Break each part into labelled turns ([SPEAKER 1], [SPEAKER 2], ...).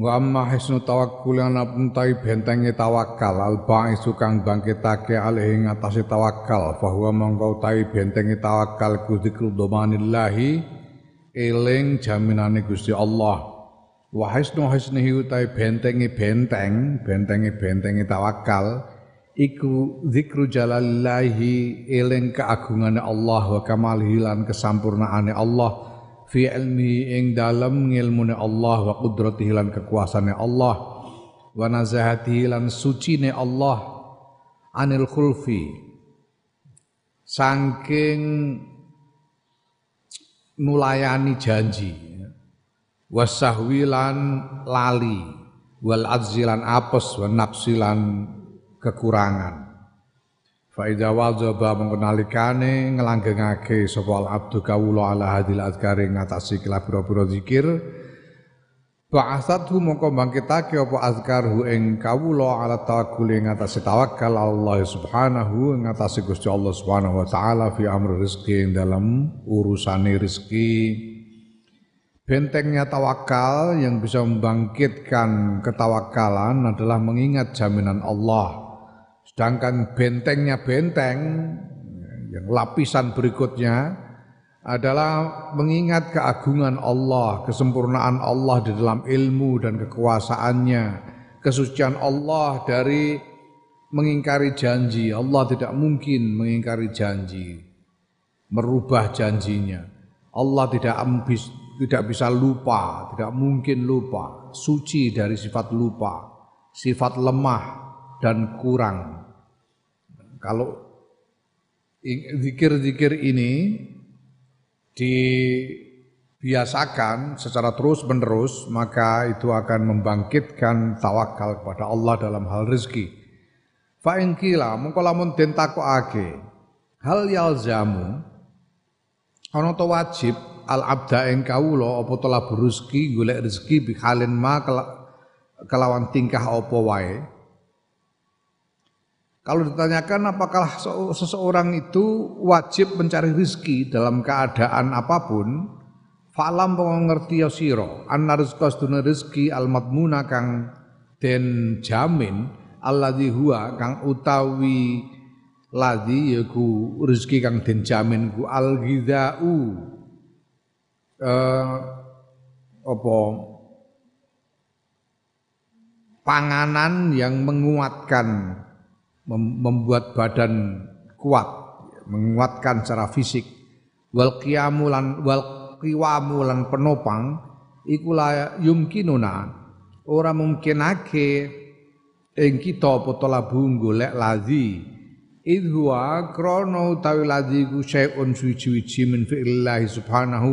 [SPEAKER 1] Wa amma hisnu tawakkul lan puntai bentenge tawakal al ba'isu kang bangkitake alih ngatasi tawakal bahwa mongko tai bentenge tawakal ku zikru domanillahi eling jaminane Gusti Allah. Wa hisnu hisnihi utai bentenge benteng bentenge bentenge tawakal iku zikru jalalillahi eling keagungane Allah wa kamalihi lan kesampurnaane Allah fi ilmi ing dalem ngilmune Allah wa qudratihi lan kekuasaane Allah wa nazahatihi lan sucine Allah anil khulfi. Saking nulayani janji wasahwi lan lali wal azzilan apes wa naqsilan kekurangan Fa idza wadzaba mengkenalikane nglanggengake sapa abdu kawula ala hadil azkari ngatasi kelabura-bura zikir. Ba'asathu mongko bangkitake apa azkarhu ing kawula ala tawakkul ing atase tawakal Allah subhanahu ing atase Gusti Allah subhanahu wa taala fi amri rezeki ing dalam urusane rezeki Bentengnya tawakal yang bisa membangkitkan ketawakalan adalah mengingat jaminan Allah Sedangkan bentengnya benteng, yang lapisan berikutnya adalah mengingat keagungan Allah, kesempurnaan Allah di dalam ilmu dan kekuasaannya, kesucian Allah dari mengingkari janji. Allah tidak mungkin mengingkari janji, merubah janjinya. Allah tidak tidak bisa lupa, tidak mungkin lupa, suci dari sifat lupa, sifat lemah dan kurang. Kalau zikir-zikir ini dibiasakan secara terus-menerus, maka itu akan membangkitkan tawakal kepada Allah dalam hal rezeki. Fa in qila mengko lamun den takokake hal yalzamu ana to wajib al abda ing kawula apa to rezeki golek rezeki bi halin ma kelawan tingkah apa wae kalau ditanyakan apakah seseorang itu wajib mencari rizki dalam keadaan apa pun, falam pengerti ya siro, anna rizqa seduna rizki al-madmuna kang den jamin alladzi huwa kang utawi ladzi yaku rizki kang den jamin ku al-ghidha'u. Eh, apa? Panganan yang menguatkan membuat badan kuat, menguatkan secara fisik. Wal qiyamulan wal qiwamulan penopang iku la yumkinuna. Ora mungkinake ing kita apa talabu golek ladzi. Idhuwa krana utawi ladzi ku syai'un suci-suci min fi'lillahi subhanahu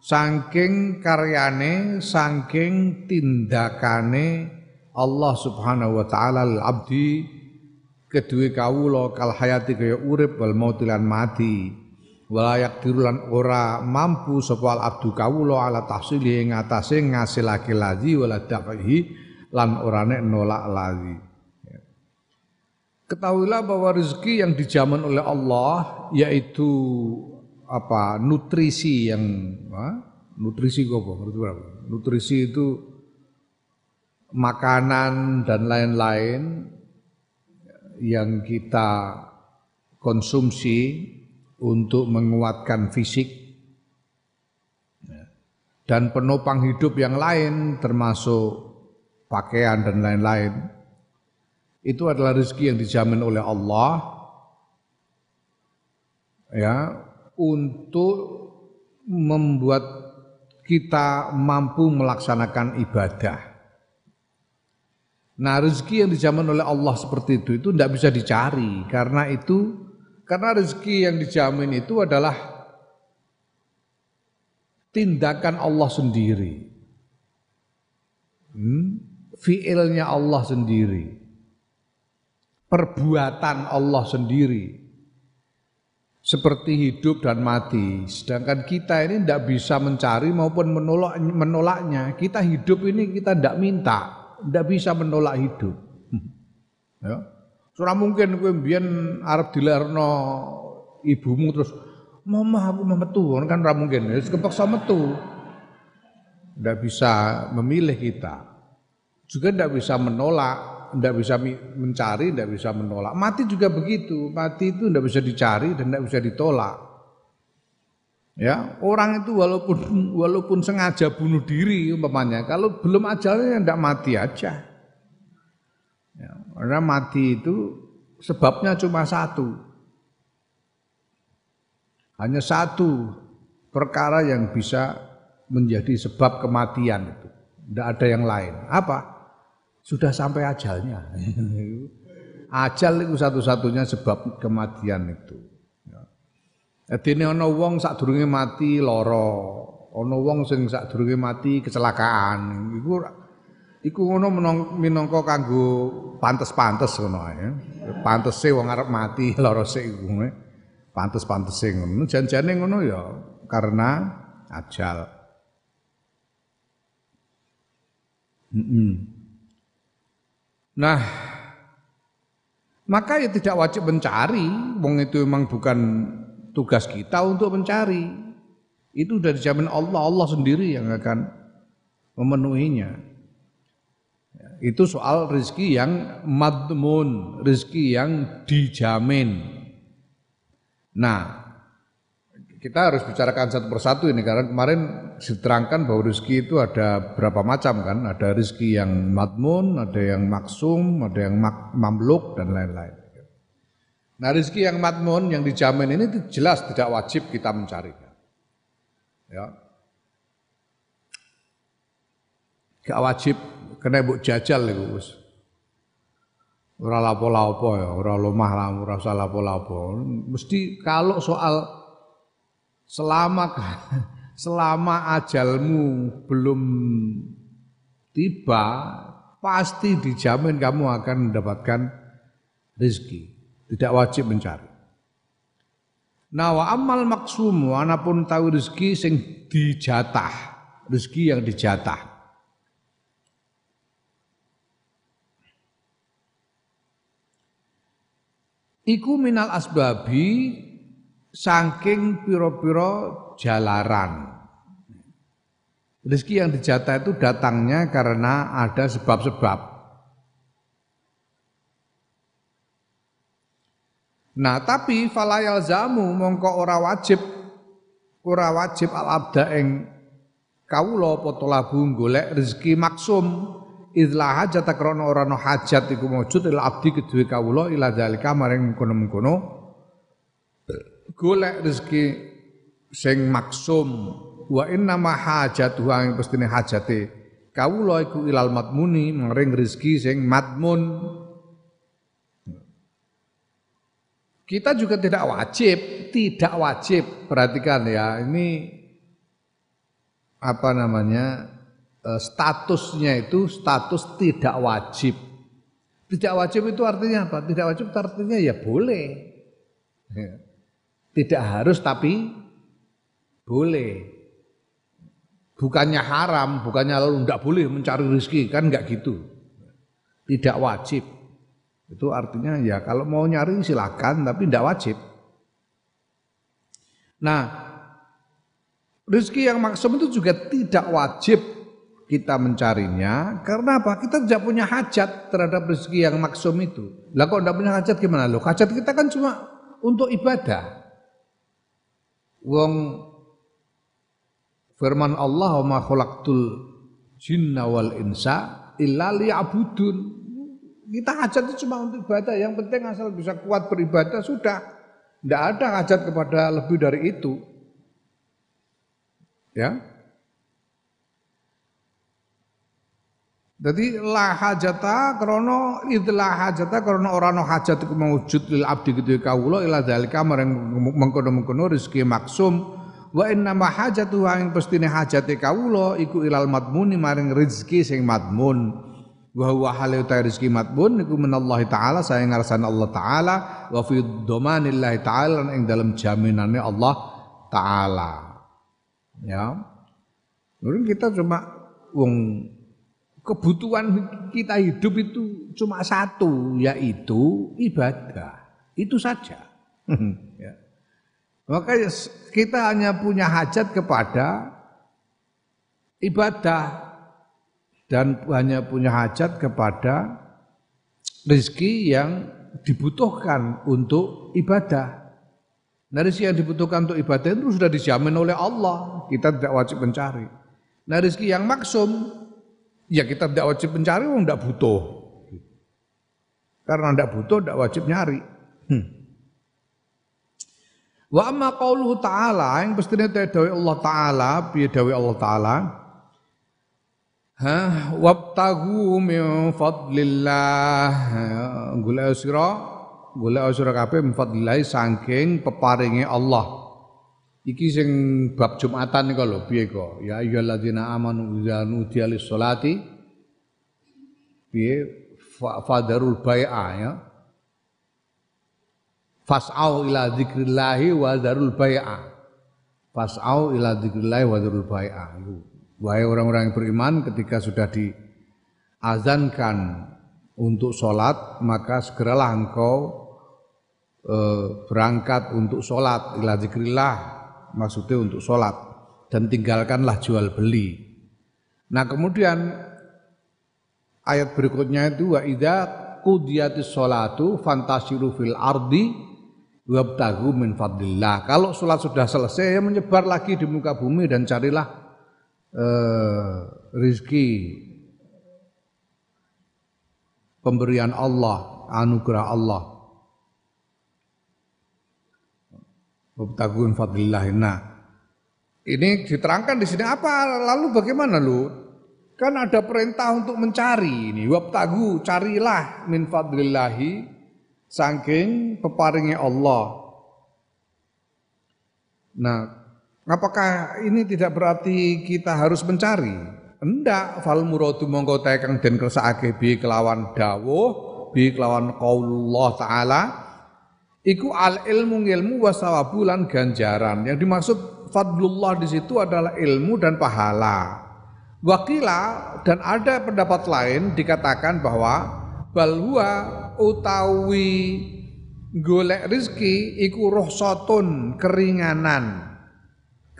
[SPEAKER 1] saking karyane saking tindakane Allah subhanahu wa ta'ala al abdi kedue kawula kal hayati kaya urip wal mautilan mati. Walayak dirulan ora mampu sapa al abdu kawula ala tahsili ing atase ngasilake lazi wala dafihi lan ora nek nolak lazi. Ketahuilah bahwa rezeki yang dijamin oleh Allah yaitu apa? Nutrisi yang ha? nutrisi apa? Nutrisi itu makanan dan lain-lain yang kita konsumsi untuk menguatkan fisik. Dan penopang hidup yang lain termasuk pakaian dan lain-lain itu adalah rezeki yang dijamin oleh Allah ya untuk membuat kita mampu melaksanakan ibadah Nah rezeki yang dijamin oleh Allah seperti itu itu tidak bisa dicari karena itu karena rezeki yang dijamin itu adalah tindakan Allah sendiri. Hmm? fiilnya Allah sendiri. Perbuatan Allah sendiri. Seperti hidup dan mati. Sedangkan kita ini tidak bisa mencari maupun menolak menolaknya. Kita hidup ini kita tidak minta, tidak bisa menolak hidup. ya. Surah mungkin kowe mbiyen arep dilerno ibumu terus mama aku mau metu kan ora mungkin wis kepaksa metu. Tidak bisa memilih kita. Juga tidak bisa menolak, tidak bisa mencari, tidak bisa menolak. Mati juga begitu. Mati itu tidak bisa dicari dan tidak bisa ditolak. Ya, orang itu walaupun walaupun sengaja bunuh diri umpamanya, kalau belum ajalnya tidak mati aja. Ya, karena mati itu sebabnya cuma satu. Hanya satu perkara yang bisa menjadi sebab kematian itu. Tidak ada yang lain. Apa? Sudah sampai ajalnya. Ajal itu satu-satunya sebab kematian itu. Ini ono wong sak durunge mati loro, ono wong sing sak durunge mati kecelakaan. Iku iku ngono minangka kanggo pantes-pantes ngono ya. Pantese wong arep mati loro sik iku. Pantes-pantese ngono. Jan-jane ngono ya karena ajal. Nah, maka ya tidak wajib mencari, wong itu memang bukan tugas kita untuk mencari. Itu sudah dijamin Allah, Allah sendiri yang akan memenuhinya. Itu soal rezeki yang madmun, rezeki yang dijamin. Nah, kita harus bicarakan satu persatu ini karena kemarin diterangkan bahwa rezeki itu ada berapa macam kan ada rezeki yang madmun ada yang maksum ada yang mamluk dan lain-lain nah rezeki yang madmun yang dijamin ini jelas tidak wajib kita mencarinya. Ya. Gak wajib kena ibu jajal itu bos ora lapo-lapo ya ora lomah lah ora usah lapo-lapo. Mesti kalau soal selama selama ajalmu belum tiba pasti dijamin kamu akan mendapatkan rezeki tidak wajib mencari nah wa amal maksum anapun tahu rezeki sing dijatah rezeki yang dijatah Iku minal asbabi saking piro-piro jalaran. Rezeki yang dijatah itu datangnya karena ada sebab-sebab. Nah, tapi falayal zamu mongko ora wajib ora wajib al abda ing kawula apa talabu golek rezeki maksum. Idlah hajat krana ora no hajat iku maujud il abdi kedue kawula ila zalika maring mengkono-mengkono. Golek rezeki sing maksum. Wa inna ma hajatu ing pestine hajate kawula iku ilal matmuni maring rezeki sing matmun kita juga tidak wajib tidak wajib perhatikan ya ini apa namanya eh, statusnya itu status tidak wajib tidak wajib itu artinya apa tidak wajib itu artinya ya boleh. Tidak harus tapi boleh. Bukannya haram, bukannya lalu tidak boleh mencari rezeki, kan enggak gitu. Tidak wajib. Itu artinya ya kalau mau nyari silakan tapi tidak wajib. Nah, rezeki yang maksum itu juga tidak wajib kita mencarinya karena apa? Kita tidak punya hajat terhadap rezeki yang maksum itu. Lah kok tidak punya hajat gimana? Loh, hajat kita kan cuma untuk ibadah. Wong firman Allah wa ma khalaqtul jinna wal insa illa liya'budun. Kita hajat itu cuma untuk ibadah, yang penting asal bisa kuat beribadah sudah. Tidak ada hajat kepada lebih dari itu. Ya. Jadi la hajata krono idla hajata krono ora no hajat iku mewujud lil abdi gitu kawula ila dalika marang mengkono-mengkono rezeki maksum wa inna ma hajatu ing pestine hajate kawula iku ilal madmuni maring rezeki sing madmun wa huwa halu rizki matbun niku menallahi taala saya ngarsan Allah taala wa fi domanillahi taala ing dalam jaminannya Allah taala. Ya. Mungkin kita cuma wong kebutuhan kita hidup itu cuma satu yaitu ibadah. Itu saja. Ya. maka kita hanya punya hajat kepada ibadah dan hanya punya hajat kepada rezeki yang dibutuhkan untuk ibadah. Nah rezeki yang dibutuhkan untuk ibadah itu sudah dijamin oleh Allah. Kita tidak wajib mencari. Nah rezeki yang maksum, ya kita tidak wajib mencari, wong tidak butuh. Karena tidak butuh, tidak wajib nyari. Hmm. Wa amma qauluhu ta'ala yang pastinya dawe Allah taala, piye dawe Allah taala? Ha wabtagu min fadlillah. Golek sira golek sira kabeh min fadlillah saking peparinge Allah. Iki sing bab Jumatan niku lho piye kok? Ya ayyuhalladzina amanu idza nudiya lis-salati. Piye? Fadarul bai'a ya. Fas'au ila dzikrillahi wa darul bai'a fas'au ila dzikrillahi wa darul bai'a Wahai orang-orang yang beriman ketika sudah diazankan untuk sholat maka segeralah engkau e, berangkat untuk sholat ila zikrillah maksudnya untuk sholat dan tinggalkanlah jual beli. Nah kemudian ayat berikutnya itu wa idza qudiyatis sholatu fantasiru fil ardi wabtagu min fadlillah. Kalau sholat sudah selesai menyebar lagi di muka bumi dan carilah eh, rizki pemberian Allah, anugerah Allah. Wabtagun fadlillah. Nah, ini diterangkan di sini apa? Lalu bagaimana lu? Kan ada perintah untuk mencari ini. Wabtagu, carilah min fadlillahi saking peparingnya Allah. Nah, Apakah ini tidak berarti kita harus mencari? Enggak, fal muradu mongko kang den kersakake bi kelawan dawuh, bi kelawan qaulullah taala iku al ilmu ilmu wasawabu lan ganjaran. Yang dimaksud fadlullah di situ adalah ilmu dan pahala. Wakila dan ada pendapat lain dikatakan bahwa balhua utawi golek rizki iku rohsotun keringanan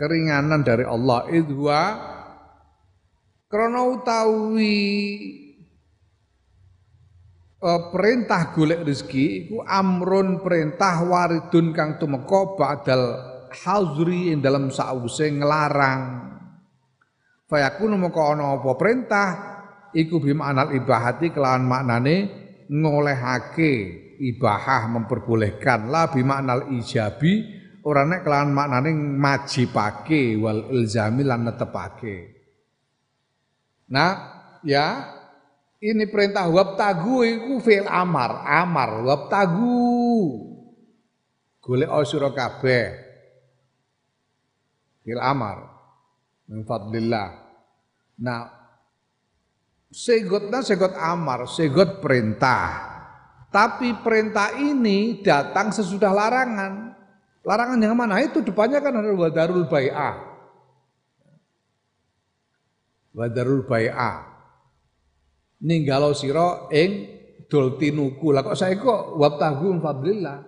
[SPEAKER 1] keringanan dari Allah. Idwa krana utawi uh, perintah golek rezeki iku amrun perintah waridun kang tumeka badal hazri ing dalam sause nglarang. Fayakunu moko ana apa perintah iku bimaknal ibahati kelawan maknane ngolehake ibahah memperbolehkan. La bimaknal ijabi ora nek kelawan maknane majibake wal ilzami lan netepake. Nah, ya ini perintah wabtagu iku fil amar, amar wabtagu. Golek sira kabeh. Fil amar. Min fadlillah. Nah, segotnya segot amar, segot perintah. Tapi perintah ini datang sesudah larangan. Larangan yang mana? Itu depannya kan ada wadarul bai'ah. Wadarul bai'ah. Ninggalo siro ing dol tinuku. Lah kok saya kok wabtahu fadlillah.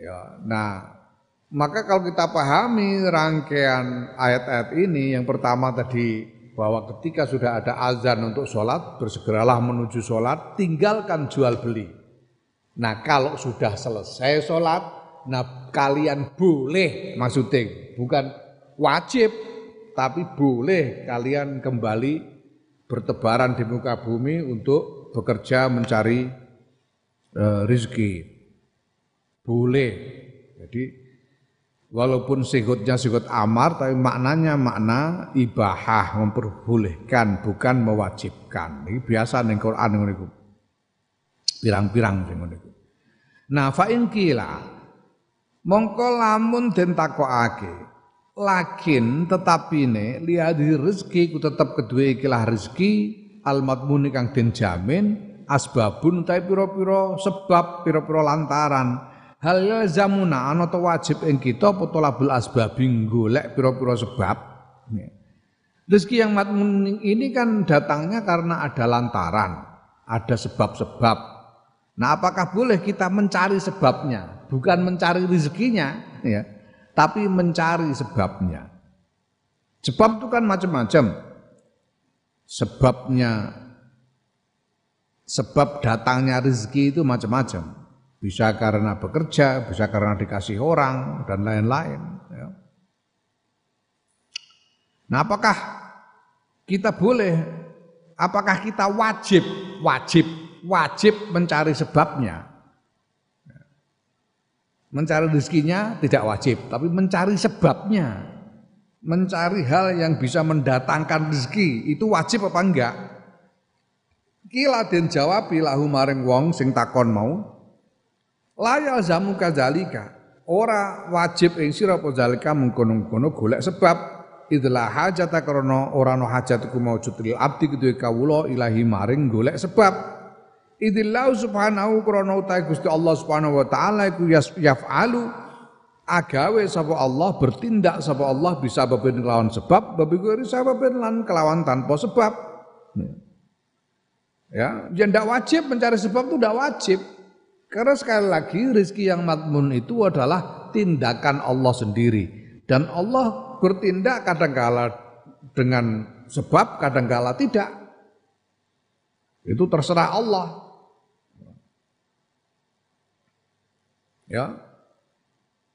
[SPEAKER 1] Ya, nah maka kalau kita pahami rangkaian ayat-ayat ini, yang pertama tadi bahwa ketika sudah ada azan untuk sholat, bersegeralah menuju sholat, tinggalkan jual beli. Nah kalau sudah selesai sholat, nah kalian boleh maksudnya bukan wajib, tapi boleh kalian kembali bertebaran di muka bumi untuk bekerja mencari e, rezeki. Boleh. Jadi walaupun sikutnya sikut amar, tapi maknanya makna ibahah memperbolehkan bukan mewajibkan. Ini biasa nih Quran ini pirang-pirang sing ngono Nah fa in kila mongko lamun den takokake lakin tetapi ne liadi rezeki ku tetap kedua ikilah rezeki al madmuni kang den jamin asbabun utai piro-piro sebab piro-piro lantaran. Hal zamuna ana to wajib ing kita apa labul asbabi golek piro-piro sebab? Rezeki yang madmun ini kan datangnya karena ada lantaran ada sebab-sebab nah apakah boleh kita mencari sebabnya bukan mencari rezekinya ya tapi mencari sebabnya. Sebab itu kan macam-macam. Sebabnya sebab datangnya rezeki itu macam-macam. Bisa karena bekerja, bisa karena dikasih orang dan lain-lain. Ya. Nah, apakah kita boleh? Apakah kita wajib, wajib, wajib mencari sebabnya? Mencari rezekinya tidak wajib, tapi mencari sebabnya. Mencari hal yang bisa mendatangkan rezeki itu wajib apa enggak? Kila den jawab lahu maring wong sing takon mau. Layal zamu kadzalika. Ora wajib ing sira apa zalika mengkono-kono golek sebab idlah hajata krana ora ana hajat iku maujud lil abdi kedue kawula ilahi maring golek sebab Idillahu subhanahu krana utahe Gusti Allah subhanahu wa taala iku yaf'alu agawe sapa Allah bertindak sapa Allah bisa babin kelawan sebab babi gori sababin lan kelawan tanpa sebab. Ya, ya ndak wajib mencari sebab itu ndak wajib. Karena sekali lagi rezeki yang matmun itu adalah tindakan Allah sendiri dan Allah bertindak kadangkala dengan sebab kadangkala tidak. Itu terserah Allah. Ya.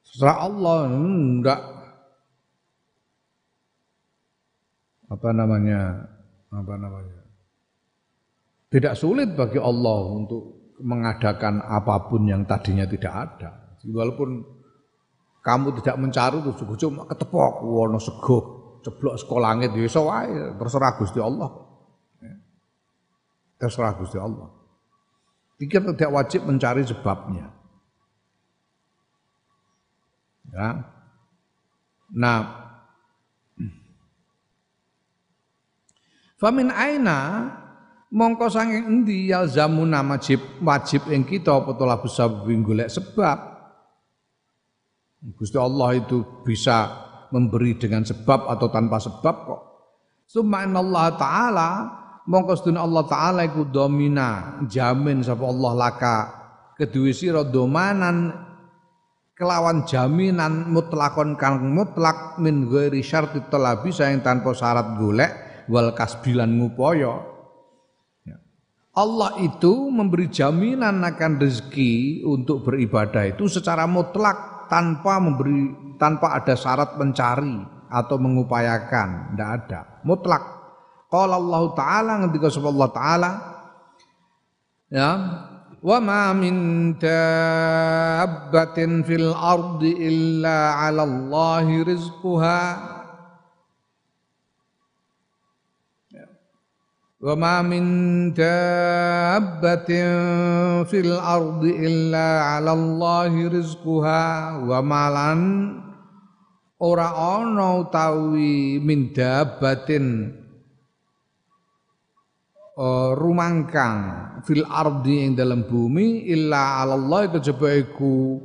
[SPEAKER 1] Setelah Allah enggak apa namanya? Apa namanya? Tidak sulit bagi Allah untuk mengadakan apa pun yang tadinya tidak ada. Walaupun kamu tidak mencari itu cuma ketepok wono sego ceblok sekolah langit ya terserah Gusti Allah. Ya. Terserah Gusti Allah. Kita tidak wajib mencari sebabnya. Ya. Nah, Famin aina mongko sanging endi yalzamuna wajib wajib ing kita apa telah bisa golek sebab Gusti Allah itu bisa memberi dengan sebab atau tanpa sebab kok. Summa Allah taala mongko sedune Allah taala iku domina jamin sapa Allah laka kedue sira domanan kelawan jaminan mutlakon kang mutlak min ghairi syarti talabi sayang tanpa syarat golek wal kasbilan ngupaya. Ya. Allah itu memberi jaminan akan rezeki untuk beribadah itu secara mutlak tanpa memberi tanpa ada syarat mencari atau mengupayakan. Tidak ada. Mutlak. Kalau Allah taala ketika Allah taala? Ya min dabbatin fil ardi illa 'ala Allahi rizquha wa ma min dabbatin fil ardi illa 'ala Allahi rizquha wa malan ora ana utawi uh, rumangkang fil ardi yang dalam bumi illa Allah kejaba iku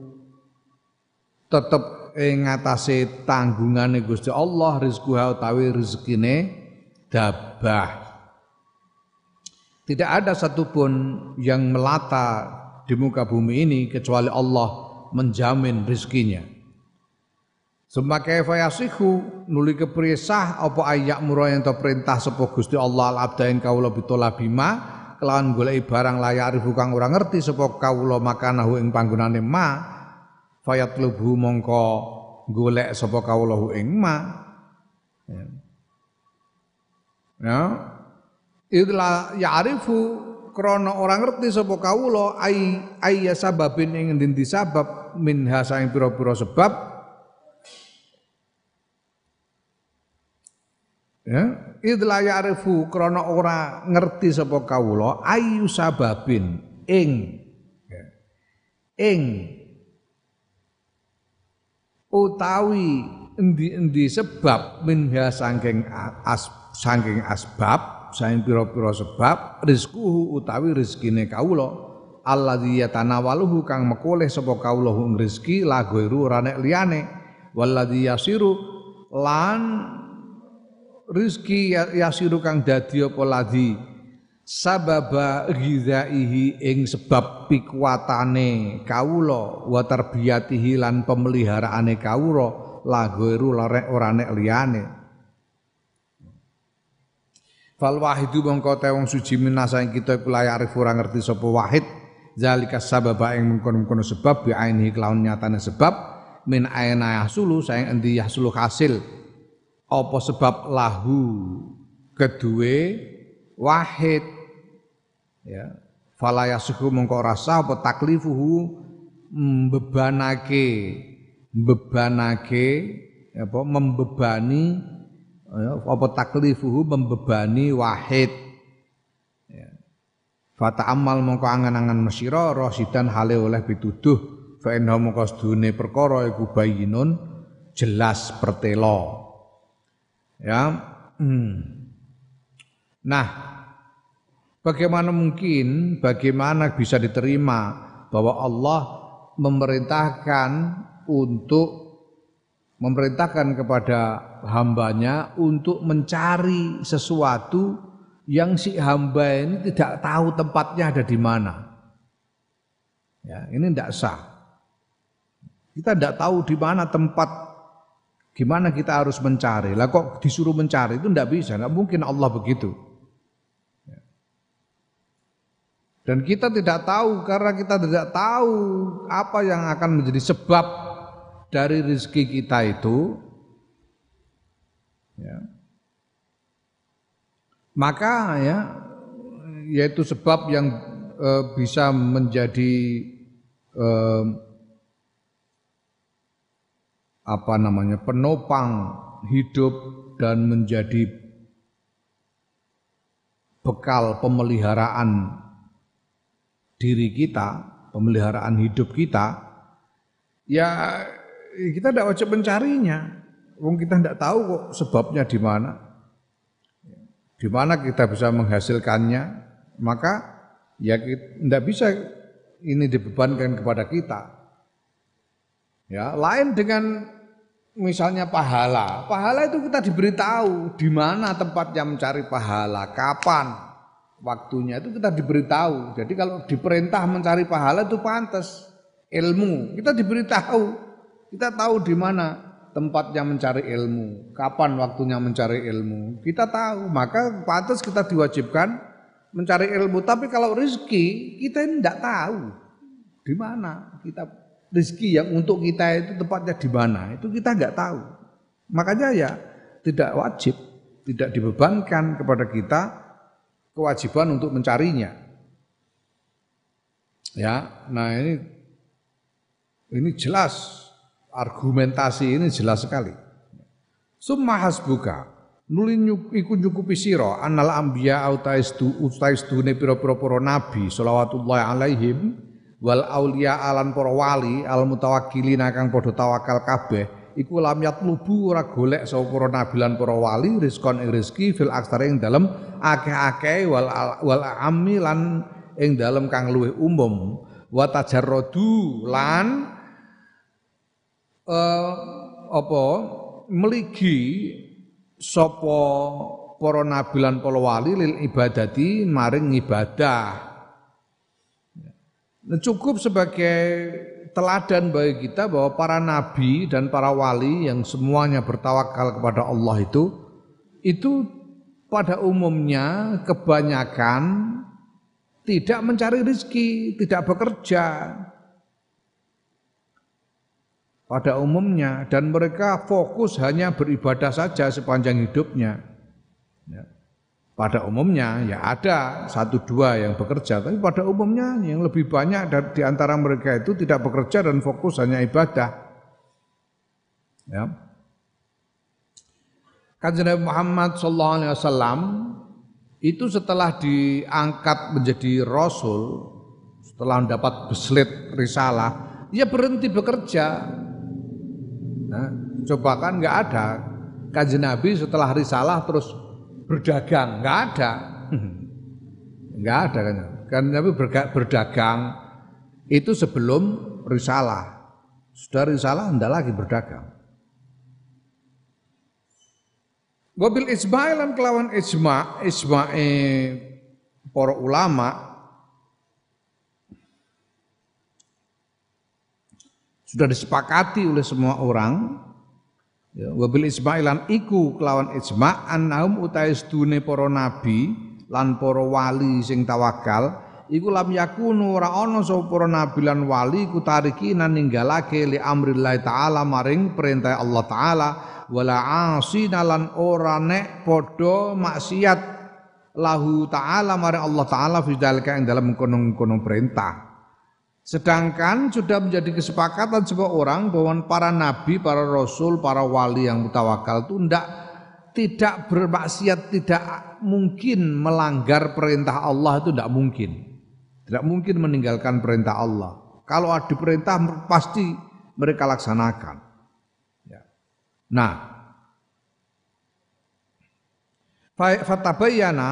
[SPEAKER 1] tetep ing ngatasé tanggungane Gusti Allah rezeki utawi rezekine dabah tidak ada satupun yang melata di muka bumi ini kecuali Allah menjamin rezekinya. Semakai fayasihu nuli kepriye sah apa ayak murah yang perintah sapa Gusti Allah al abdain kaula bitola bima kelawan golek barang layak arifu kang ora ngerti sapa kawula makanahu ing panggonane ma fayatlubu mongko golek sapa kawula ing ma ya, ya. Idla ya'rifu krana ora ngerti sapa kawula ai ayya sababin ing endi sabab min hasaing pira-pira sebab ya? Idla ya'rifu krana ora ngerti sapa kawula ayu sababin? Ing. Ya, ing. Utawi endi-endi sebab minha saking as saking asbab saking pira-pira sebab rizquhu utawi rezekine kawula. Alladzi yatanawaluhu kang mekoleh sapa kawula ing rezeki la ghairu ora nek liyane. Walladzi yasiru lan rizki ya, yasiru kang dadi apa ladzi sababa ghizaihi ing sebab pikuatane kawula wa tarbiyatihi lan pemeliharaane kawula la ghairu ora nek liyane. Fal wahidu mongko te wong suci minasa ing kita iku layak ora ngerti sapa wahid. Zalika sababa ing mengkono-mengkono sebab bi ainihi kelawan nyatane sebab min aina yahsulu saing endi yahsulu hasil apa sebab lahu kedue wahid? Ya. Fala yasuhu mongko rasa apa taklifuhu mbebanake bebanake apa membebani ya, apa taklifuhu membebani wahid. Ya. Fata amal mongko angan-angan mesira rasidan hale oleh pituduh fa inna mongko sedune perkara iku bayinun jelas pertelo ya hmm. nah bagaimana mungkin bagaimana bisa diterima bahwa Allah memerintahkan untuk memerintahkan kepada hambanya untuk mencari sesuatu yang si hamba ini tidak tahu tempatnya ada di mana. Ya, ini tidak sah. Kita tidak tahu di mana tempat, gimana kita harus mencari. Lah kok disuruh mencari itu tidak bisa, tidak mungkin Allah begitu. Ya. Dan kita tidak tahu karena kita tidak tahu apa yang akan menjadi sebab dari rezeki kita itu ya, maka ya yaitu sebab yang e, bisa menjadi e, apa namanya penopang hidup dan menjadi bekal pemeliharaan diri kita, pemeliharaan hidup kita, ya kita tidak wajib mencarinya. Wong kita tidak tahu kok sebabnya di mana. Di mana kita bisa menghasilkannya, maka ya tidak bisa ini dibebankan kepada kita. Ya, lain dengan misalnya pahala. Pahala itu kita diberitahu di mana tempatnya mencari pahala, kapan waktunya itu kita diberitahu. Jadi kalau diperintah mencari pahala itu pantas ilmu. Kita diberitahu kita tahu di mana tempatnya mencari ilmu, kapan waktunya mencari ilmu. Kita tahu, maka pantas kita diwajibkan mencari ilmu. Tapi kalau rezeki kita tidak tahu di mana kita rezeki yang untuk kita itu tempatnya di mana itu kita nggak tahu. Makanya ya tidak wajib, tidak dibebankan kepada kita kewajiban untuk mencarinya. Ya, nah ini ini jelas argumentasi ini jelas sekali. Summa hasbuka nuli iku nyukupi sira anal anbiya autaistu utaistune pira-pira para nabi shalawatullah alaihim wal aulia alan para wali al mutawakkilin kang padha tawakal kabeh iku lam yatlubu ora golek sapa para nabi lan para wali rizkon ing fil aksare ing dalem akeh-akeh wal wal ammi lan ing dalem kang luwih umum wa tajarradu lan eh, apa meligi sapa para nabi para wali lil ibadati maring ibadah. Nah, cukup sebagai teladan bagi kita bahwa para nabi dan para wali yang semuanya bertawakal kepada Allah itu itu pada umumnya kebanyakan tidak mencari rezeki, tidak bekerja, pada umumnya dan mereka fokus hanya beribadah saja sepanjang hidupnya. Pada umumnya ya ada satu dua yang bekerja, tapi pada umumnya yang lebih banyak di antara mereka itu tidak bekerja dan fokus hanya ibadah. Ya. Kanjeng Muhammad Sallallahu Alaihi Wasallam itu setelah diangkat menjadi rasul, setelah mendapat beslit risalah, ia berhenti bekerja Nah, Coba kan nggak ada. Kanjeng Nabi setelah risalah terus berdagang, nggak ada. Nggak ada kan. Kan Nabi berdagang itu sebelum risalah. Sudah risalah hendak lagi berdagang. Wabil ijma' kelawan ijma' ijma'e para ulama sudah disepakati oleh semua orang ya, wabil ismailan iku kelawan ijma annahum utai sedune para nabi lan para wali sing tawakal iku lam yakunu ora ana sapa para nabi lan wali ku tariki nan ninggalake li amrillah taala maring perintah Allah taala wala asina lan ora nek padha maksiat lahu taala maring Allah taala fi ing dalam kono-kono perintah Sedangkan sudah menjadi kesepakatan sebuah orang bahwa para nabi, para rasul, para wali yang mutawakal itu tidak tidak bermaksiat, tidak mungkin melanggar perintah Allah itu tidak mungkin. Tidak mungkin meninggalkan perintah Allah. Kalau ada perintah pasti mereka laksanakan. Ya. Nah, fatabayana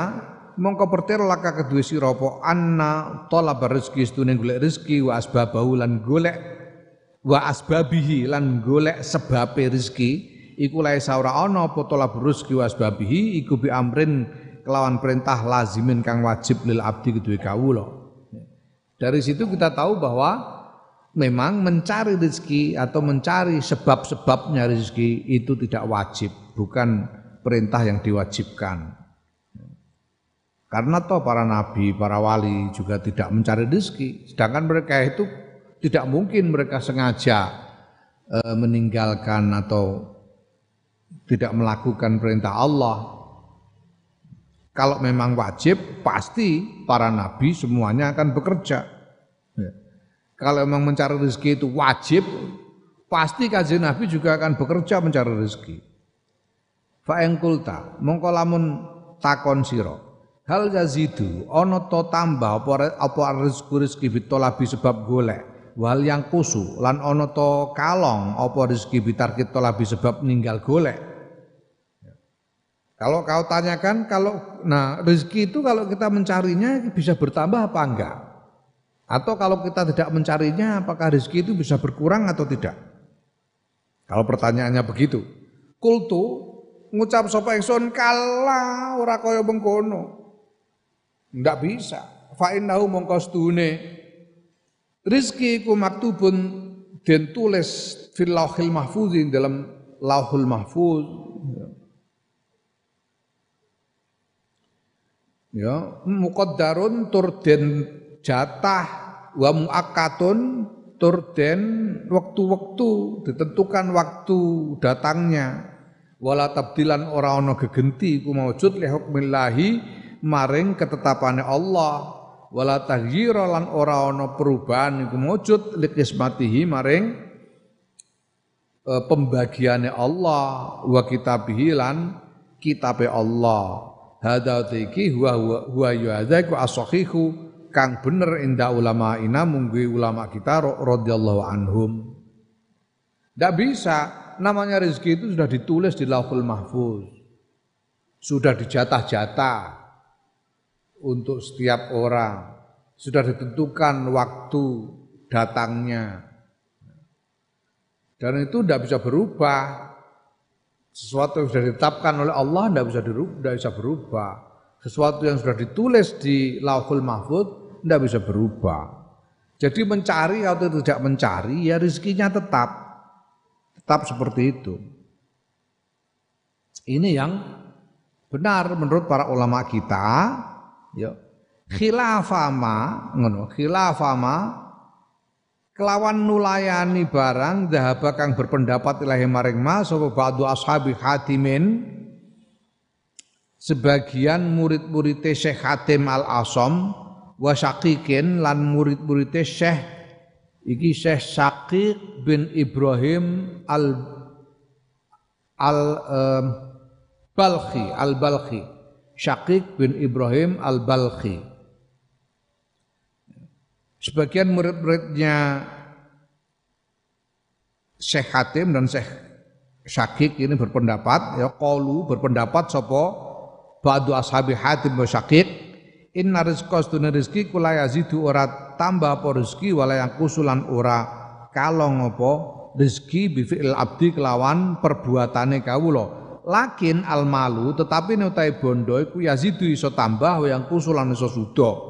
[SPEAKER 1] mongko pertero laka kedua sira apa anna talab rezeki sedune golek rezeki wa asbabahu lan golek wa asbabihi lan golek sebabe rezeki iku lae saura apa talab rezeki wa asbabihi iku bi amrin kelawan perintah lazimin kang wajib lil abdi kedua kawula. Dari situ kita tahu bahwa memang mencari rezeki atau mencari sebab-sebabnya rezeki itu tidak wajib bukan perintah yang diwajibkan karena toh para nabi, para wali juga tidak mencari rezeki. Sedangkan mereka itu tidak mungkin mereka sengaja e, meninggalkan atau tidak melakukan perintah Allah. Kalau memang wajib, pasti para nabi semuanya akan bekerja. Ya. Kalau memang mencari rezeki itu wajib, pasti kajian nabi juga akan bekerja mencari rezeki. Fa'engkulta, mongko lamun takon siro Hal yazidu ana to tambah apa apa rezeki rezeki bitolabi sebab golek. Wal yang kusu lan ana to kalong apa rezeki bitarkit tolabi sebab ninggal golek. Kalau kau tanyakan kalau nah rezeki itu kalau kita mencarinya bisa bertambah apa enggak? Atau kalau kita tidak mencarinya apakah rezeki itu bisa berkurang atau tidak? Kalau pertanyaannya begitu. Kultu ngucap sapa ingsun kala ora kaya mengkono Tidak bisa. Fa innahu mongko stune rizki ku maktubun den tulis fil lauhil mahfuz dalam lauhul mahfuz. Ya, muqaddarun tur den jatah wa muakkatun tur den waktu-waktu ditentukan waktu datangnya wala tabdilan ora ana gegenti ku maujud li hukmillahi maring ketetapane Allah. Wala taghyira lan ora ana perubahan iku mujud likismatihi maring e, pembagiane Allah wa kitabihi lan kitabe Allah. Hadza iki huwa huwa yu'adzaku as-sahihu kang bener inda ulama ina munggu ulama kita radhiyallahu anhum. Tidak bisa namanya rezeki itu sudah ditulis di lauhul mahfuz. Sudah dijatah-jatah untuk setiap orang. Sudah ditentukan waktu datangnya. Dan itu tidak bisa berubah. Sesuatu yang sudah ditetapkan oleh Allah tidak bisa tidak bisa berubah. Sesuatu yang sudah ditulis di Lauhul Mahfud tidak bisa berubah. Jadi mencari atau tidak mencari ya rezekinya tetap tetap seperti itu. Ini yang benar menurut para ulama kita ya. Khilafama ngono. Khilafama kelawan nulayani barang dahaba kang berpendapat ilahi maring ma sapa ba'du ashabi hatimin sebagian murid-murid Syekh Hatim Al-Asom wa Syaqiqin lan murid-murid Syekh iki Syekh Syaqiq bin Ibrahim Al Al um, Balkhi Al Balkhi Syakik bin Ibrahim Al-Balkhi. Sebagian murid-muridnya Syekh Hatim dan Syekh Syakik ini berpendapat ya qalu berpendapat sapa ba'du ashabi Hatim wa Syakik inna rizqa stune rezeki kula yazidu ora tambah apa rezeki wala yang kusulan ora kalong apa rezeki bi fi'il abdi kelawan perbuatane kawula lakin al malu tetapi nek bondo iku yazidu iso tambah yang kusulan iso sudo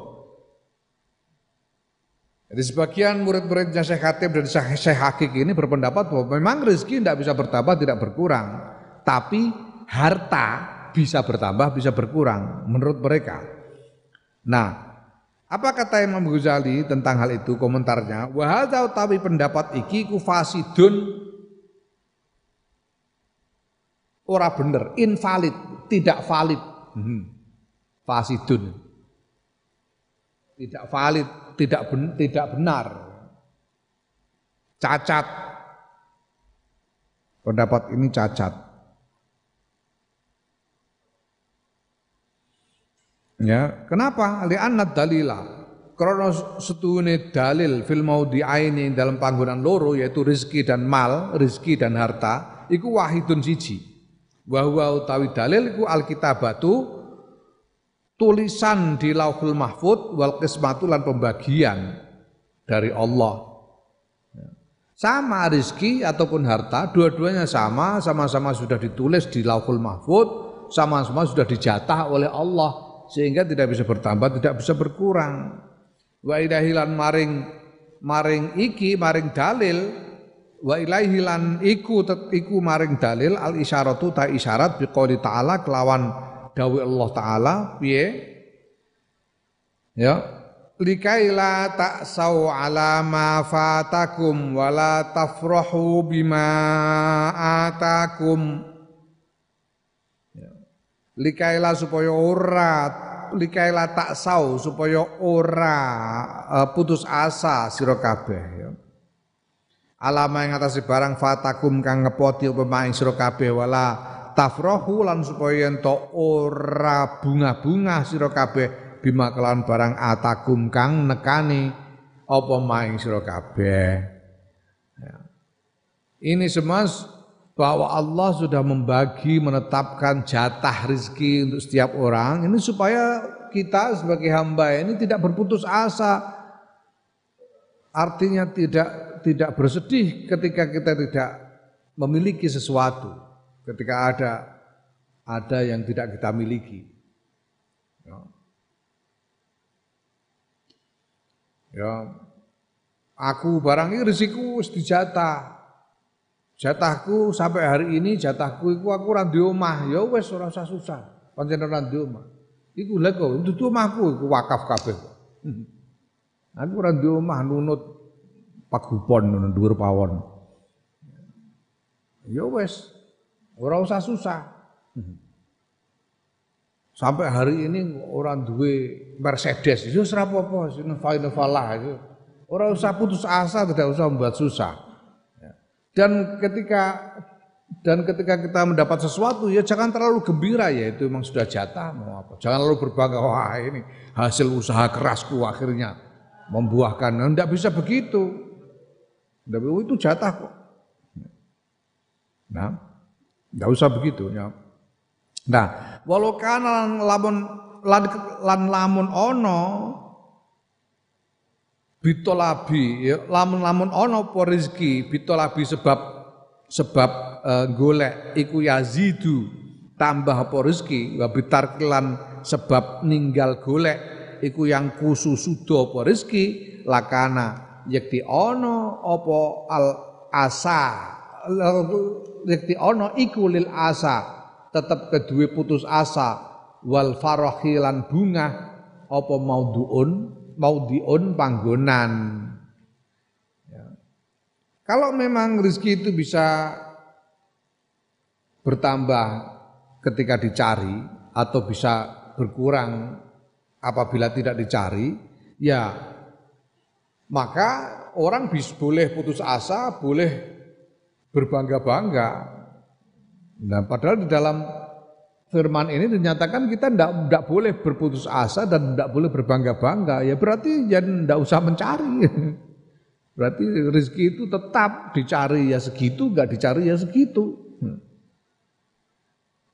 [SPEAKER 1] jadi sebagian murid-muridnya Syekh Hatib dan Syekh Hakik ini berpendapat bahwa memang rezeki tidak bisa bertambah, tidak berkurang. Tapi harta bisa bertambah, bisa berkurang menurut mereka. Nah, apa kata Imam Ghazali tentang hal itu komentarnya? Wahada utawi pendapat iki ku fasidun ora bener, invalid, tidak valid. Hmm. Fasidun. Tidak valid, tidak ben, tidak benar. Cacat. Pendapat ini cacat. Ya, kenapa? Li'anna dalila. Karena setune dalil fil aini dalam panggonan loro yaitu rizki dan mal, rizki dan harta, iku wahidun siji. Wa utawi dalil iku alkitabatu tulisan di Lauhul Mahfud wal pembagian dari Allah. Sama rizki ataupun harta, dua-duanya sama, sama-sama sudah ditulis di Lauhul Mahfud, sama-sama sudah dijatah oleh Allah sehingga tidak bisa bertambah, tidak bisa berkurang. Wa ilahilan maring maring iki maring dalil wa ilaihilan iku iku maring dalil al isyaratu ta isyarat biqouli ta'ala kelawan dawuh Allah taala piye? Ya. Likaila ta'sau ala ma fatakum wala tafrahu bima atakum. Ya. likaila supaya ora likaila taksau supaya ora uh, putus asa sira kabeh ya alama yang atas barang fatakum kang ngepoti apa maing sira kabeh wala tafrohu lan supaya ento ora bunga-bunga sira kabeh bima kelan barang atakum kang nekani apa maing sira kabeh. Ya. ini semua bahwa Allah sudah membagi menetapkan jatah rizki untuk setiap orang. Ini supaya kita sebagai hamba ini tidak berputus asa. Artinya tidak tidak bersedih ketika kita tidak memiliki sesuatu ketika ada ada yang tidak kita miliki. Ya. ya. Aku barang ini risiko dijatah. Jatahku sampai hari ini jatahku iku aku ora di omah. Ya wis ora usah susah. Pancen ora di omah. Iku kok itu omahku iku wakaf kabeh. Aku ora di omah nunut pagupon nunut dhuwur pawon. Ya wis Ora usah susah. Sampai hari ini orang duwe Mercedes, itu ora apa-apa, sing falah itu. Ora usah putus asa, tidak usah membuat susah. Ya. Dan ketika dan ketika kita mendapat sesuatu ya jangan terlalu gembira ya itu memang sudah jatah mau apa. Jangan lalu berbangga wah ini hasil usaha kerasku akhirnya membuahkan. Tidak bisa begitu. Tidak itu jatah kok. Nah, Enggak usah begitu ya. Nah, walau kana lamun lan, lamun ono bitolabi ya lamun lamun ono apa rezeki bitolabi sebab sebab uh, golek iku yazidu tambah apa rezeki wa sebab ninggal golek iku yang kususudo apa rezeki lakana yakti ono apa al asa. Rekti ono iku lil asa. Tetep kedua putus asa. Wal farahi lan bunga. Apa mauduun? Maudiun panggonan. Ya. kalau memang rezeki itu bisa bertambah ketika dicari atau bisa berkurang apabila tidak dicari ya maka orang bisa boleh putus asa boleh berbangga-bangga. Nah, padahal di dalam firman ini dinyatakan kita tidak tidak boleh berputus asa dan tidak boleh berbangga-bangga. Ya berarti ya tidak usah mencari. Berarti rezeki itu tetap dicari ya segitu, nggak dicari ya segitu.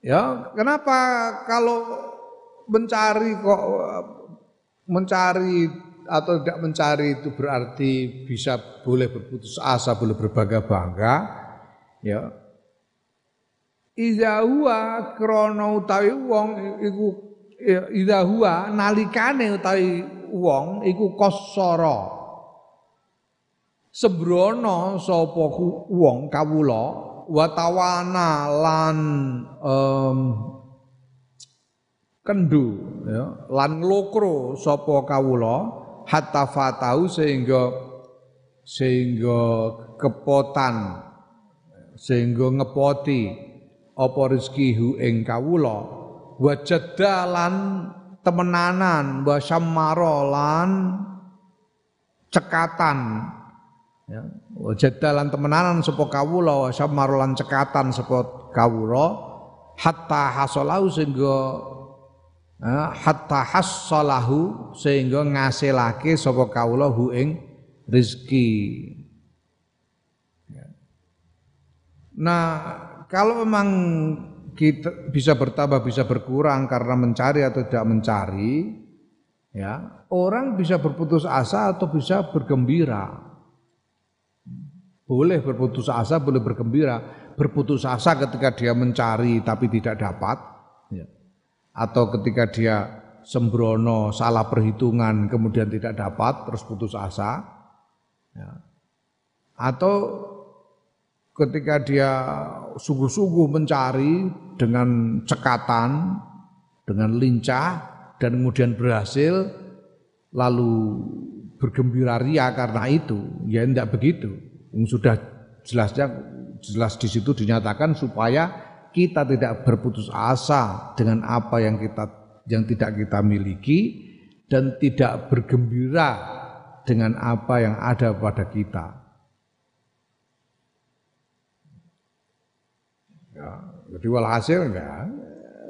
[SPEAKER 1] Ya, kenapa kalau mencari kok mencari atau tidak mencari itu berarti bisa boleh berputus asa, boleh berbangga-bangga. Ya. Idza huwa krana utawi wong iku ya, idza huwa nalikane utawi wong iku kosara. Sembrono sapa wong kawula watawana lan um, kendu ya, lan lokro sapa kawula hatta fatau sehingga sehingga kepotan sehingga ngepoti apa rezekihu ing kawula. Wa temenanan wa lan cekatan. Ya jadalan temenanan sapa kawula samarulan cekatan sapa kawula. Hatta hasalahu sehingga hatta hasalahu sehingga ngasilake sapa kawula hu ing rezeki ya. nah kalau memang kita bisa bertambah bisa berkurang karena mencari atau tidak mencari ya orang bisa berputus asa atau bisa bergembira boleh berputus asa, boleh bergembira. Berputus asa ketika dia mencari tapi tidak dapat. Atau ketika dia sembrono salah perhitungan kemudian tidak dapat terus putus asa, ya. atau ketika dia sungguh-sungguh mencari dengan cekatan, dengan lincah dan kemudian berhasil, lalu bergembira ria karena itu, ya tidak begitu. Sudah jelasnya jelas di situ dinyatakan supaya kita tidak berputus asa dengan apa yang kita yang tidak kita miliki dan tidak bergembira dengan apa yang ada pada kita. Ya, jadi walhasil enggak,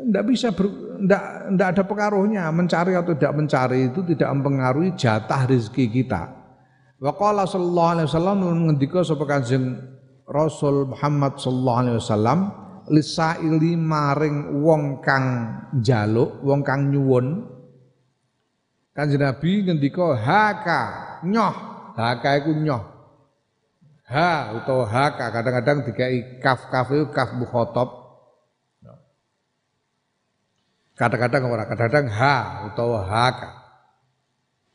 [SPEAKER 1] enggak bisa ber, enggak, enggak ada pengaruhnya mencari atau tidak mencari itu tidak mempengaruhi jatah rezeki kita. Wa qala sallallahu alaihi wasallam ngendika sapa Kanjeng Rasul Muhammad sallallahu alaihi wasallam lisaili maring wong kang njaluk, wong kang nyuwun. Kanjeng Nabi ngendika haka nyoh, haka iku nyoh. Ha utawa haka kadang-kadang dikai kaf kaf itu kaf mukhatab. Kadang-kadang ora, kadang-kadang ha utawa haka.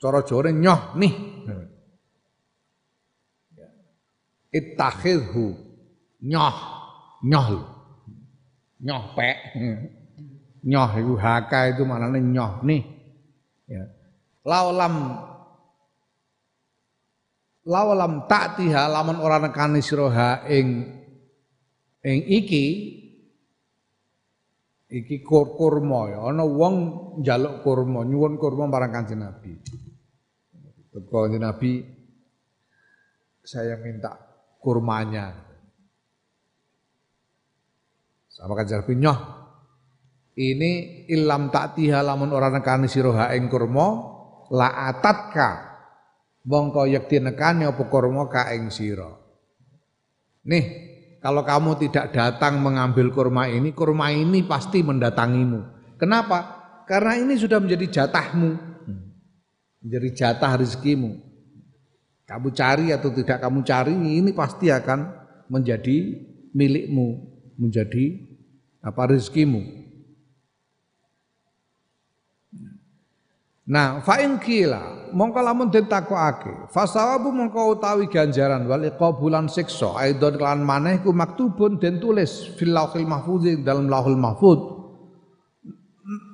[SPEAKER 1] Jawa nyoh nih ittakhidhu nyoh nyoh nyoh pek nyoh itu haka itu maknanya nyoh nih ya laulam laulam taktiha lamun ora nekani sira ing ing iki iki kur kurma ya ana wong njaluk kurma nyuwun kurma marang Kanjeng Nabi. Kanjeng Nabi saya minta kurmanya. Sama kan nyoh. Ini ilam taktiha lamun ora nekani sira ing kurma la atatka mongko yekti nekani apa kurma ka ing sira. Nih, kalau kamu tidak datang mengambil kurma ini, kurma ini pasti mendatangimu. Kenapa? Karena ini sudah menjadi jatahmu. Menjadi jatah rezekimu. Kamu cari atau tidak kamu cari ini pasti akan menjadi milikmu, menjadi apa rezekimu. Nah, fa'in kila mongko lamun den takokake, fasawabu mongko utawi ganjaran wal iqabulan siksa aidon lan maneh ku maktubun den tulis fil lauhil mahfuz dalam lauhul mahfuz.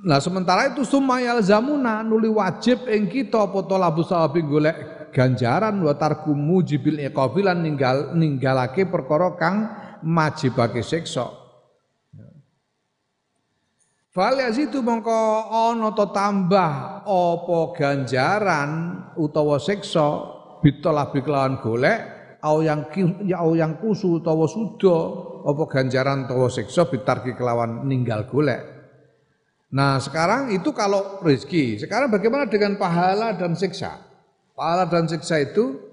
[SPEAKER 1] Nah sementara itu sumayal zamuna nuli wajib ing kita apa sawabi golek ganjaran wa tarku mujibil iqabi ninggal ninggalake perkara kang majibake siksa. Fal yazidu mongko ana ta tambah apa ganjaran utawa siksa bitolabi kelawan golek au yang ya au yang kusu utawa sudo apa ganjaran utawa siksa bitarki kelawan ninggal golek. Nah sekarang itu kalau rezeki. Sekarang bagaimana dengan pahala dan siksa? Pahala dan siksa itu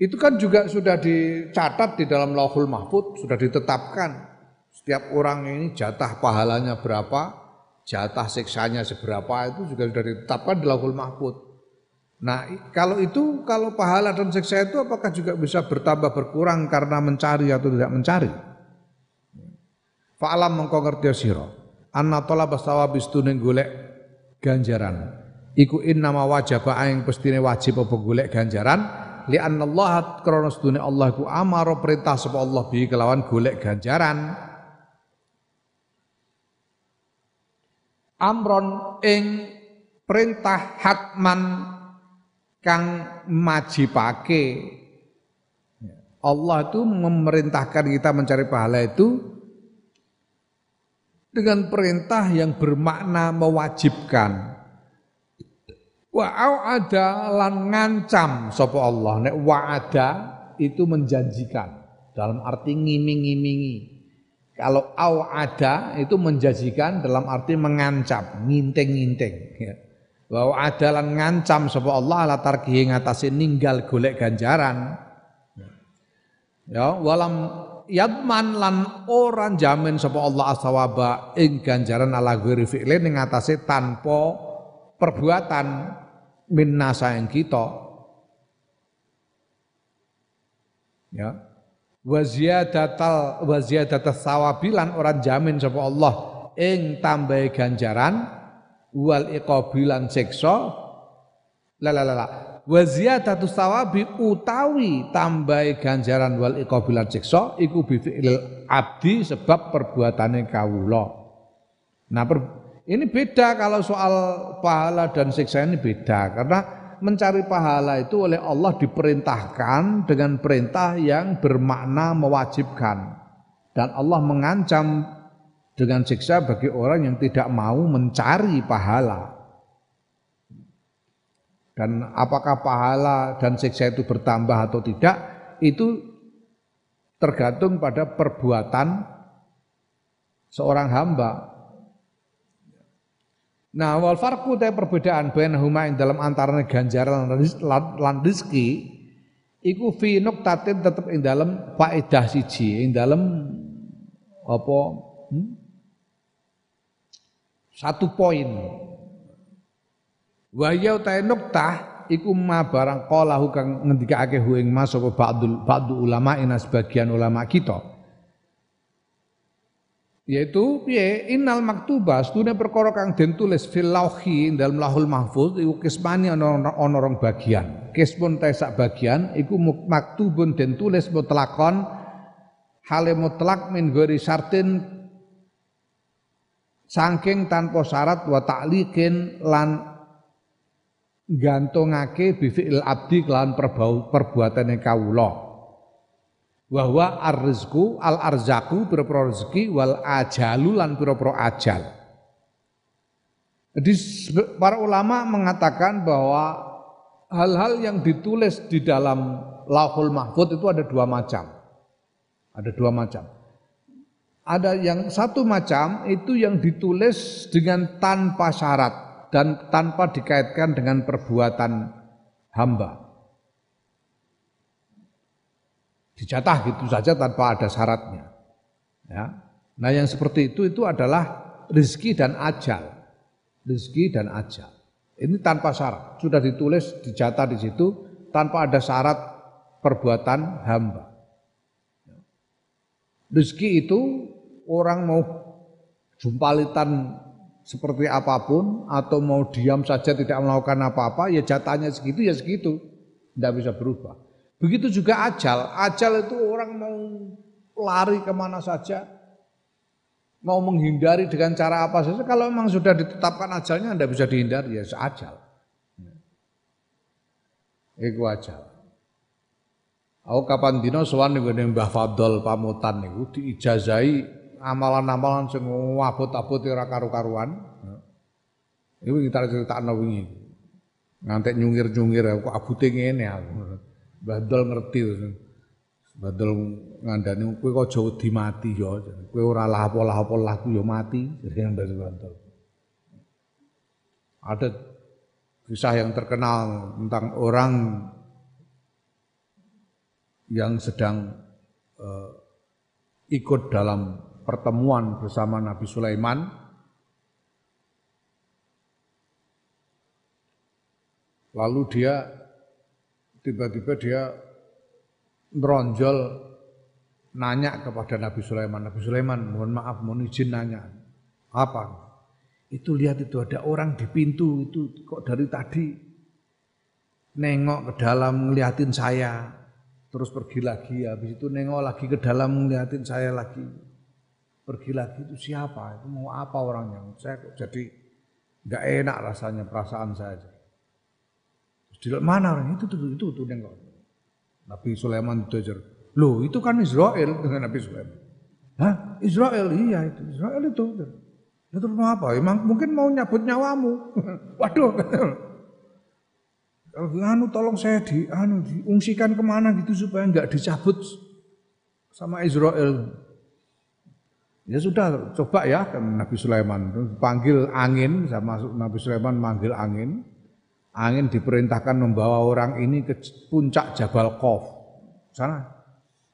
[SPEAKER 1] Itu kan juga sudah dicatat di dalam Lauhul Mahfud, sudah ditetapkan. Setiap orang ini jatah pahalanya berapa, jatah siksanya seberapa itu juga sudah ditetapkan di Lauhul Mahfud. Nah, kalau itu kalau pahala dan siksa itu apakah juga bisa bertambah berkurang karena mencari atau tidak mencari? Fa'alam mengko ngerti sira. Anna talaba sawabi stune golek ganjaran. Iku in nama wajib aing pestine wajib apa golek ganjaran. Li Allah krana sedune Allah iku amara perintah sapa Allah bi kelawan golek ganjaran. Amron ing perintah hatman kang majibake. Allah itu memerintahkan kita mencari pahala itu dengan perintah yang bermakna mewajibkan Wa ada lan ngancam sapa Allah. Nek wa'ada itu menjanjikan dalam arti ngiming-ngimingi. Kalau au ada itu menjanjikan dalam arti mengancam, nginting-nginting. Ya. Wa ada lan ngancam sapa Allah latar kihi ngatasi ninggal golek ganjaran. Ya, walam yadman lan orang jamin sapa Allah asawaba ing ganjaran ala ghairi fi'lin ing tanpa perbuatan minna sayang kita. Ya. Wa ziyadatal sawabilan orang jamin sapa Allah ing tambahi ganjaran wal iqabilan siksa. La la la ziyadatu sawabi utawi tambahi ganjaran wal iqabilan siksa iku bi abdi sebab perbuatane kawula. Nah per, ini beda kalau soal pahala dan siksa ini beda karena mencari pahala itu oleh Allah diperintahkan dengan perintah yang bermakna mewajibkan dan Allah mengancam dengan siksa bagi orang yang tidak mau mencari pahala. Dan apakah pahala dan siksa itu bertambah atau tidak itu tergantung pada perbuatan seorang hamba Nah, wal farku te perbedaan huma ing dalam antara ganjaran lan rezeki iku fi nuktatin tetep ing dalam faedah siji, ing dalam apa hmm? satu poin. Wa ya ta nuktah iku ma barang qala kang ngendikake hu ing mas apa ba'du ulama ina sebagian ulama kita yaitu piye? Innal maktuba stune perkara kang den tulis fil lauhi dalam lahul mahfuz iku kismani ana rong bagian. Kismun ta sak bagian iku maktubun den tulis mutlakon hale mutlak min gori sartin saking tanpa syarat wa ta'liqin lan gantungake bi fi'il abdi kelan perbuatane kawula Wahwa arzku al arzaku pira-pira rezeki wal ajalu lan pira-pira ajal. Jadi para ulama mengatakan bahwa hal-hal yang ditulis di dalam Lauhul Mahfud itu ada dua macam. Ada dua macam. Ada yang satu macam itu yang ditulis dengan tanpa syarat dan tanpa dikaitkan dengan perbuatan hamba. Dijatah gitu saja tanpa ada syaratnya. Ya. Nah yang seperti itu itu adalah rezeki dan ajal. Rezeki dan ajal. Ini tanpa syarat. Sudah ditulis, dijatah di situ tanpa ada syarat perbuatan hamba. Rezeki itu orang mau jumpalitan seperti apa pun atau mau diam saja tidak melakukan apa-apa ya jatahnya segitu ya segitu tidak bisa berubah Begitu juga ajal. Ajal itu orang mau lari ke mana saja, mau menghindari dengan cara apa saja. Kalau memang sudah ditetapkan ajalnya, anda bisa dihindari ya ajal. Iku ajal. Aku kapan dino sowan ning Mbah Fadol pamutan niku diijazahi amalan-amalan sing abot-abot ora karu-karuan. Iku kita critakno wingi. Ngantek nyungir-nyungir kok abute ngene aku. Badol ngerti. Badol ngandani kowe kok aja wedi mati ya. Kowe ora apa lah ya mati. Jadi dari Badol. Ada kisah yang terkenal tentang orang yang sedang uh, ikut dalam pertemuan bersama Nabi Sulaiman lalu dia tiba-tiba dia meronjol nanya kepada Nabi Sulaiman Nabi Sulaiman mohon maaf mohon izin nanya. Apa? Itu lihat itu ada orang di pintu itu kok dari tadi nengok ke dalam ngeliatin saya. Terus pergi lagi habis itu nengok lagi ke dalam ngeliatin saya lagi. Pergi lagi itu siapa? Itu mau apa orangnya? Saya kok jadi nggak enak rasanya perasaan saya di mana orang itu tuh itu tuh nengok Nabi Sulaiman itu loh itu kan Israel dengan Nabi Sulaiman Hah? Israel iya itu Israel itu itu mau apa? Emang mungkin mau nyabut nyawamu. Waduh. anu tolong saya di anu diungsikan ke mana gitu supaya nggak dicabut sama Israel. Ya sudah, coba ya Nabi Sulaiman panggil angin, sama Nabi Sulaiman manggil angin. Angin diperintahkan membawa orang ini ke puncak Jabal Qaf. Sana.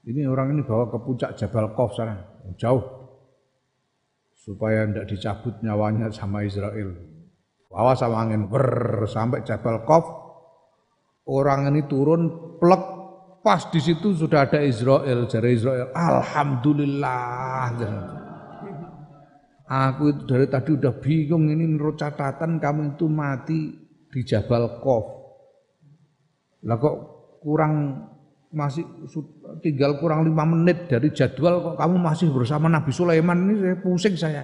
[SPEAKER 1] Ini orang ini bawa ke puncak Jabal Qaf sana, jauh. Supaya tidak dicabut nyawanya sama Israel. Bawa sama angin ber sampai Jabal Qaf orang ini turun plek pas di situ sudah ada Israel jari Israel alhamdulillah aku itu dari tadi udah bingung ini menurut catatan kamu itu mati di Jabal Kof lah kok kurang masih tinggal kurang lima menit dari jadwal kok kamu masih bersama Nabi Sulaiman ini? Saya pusing saya.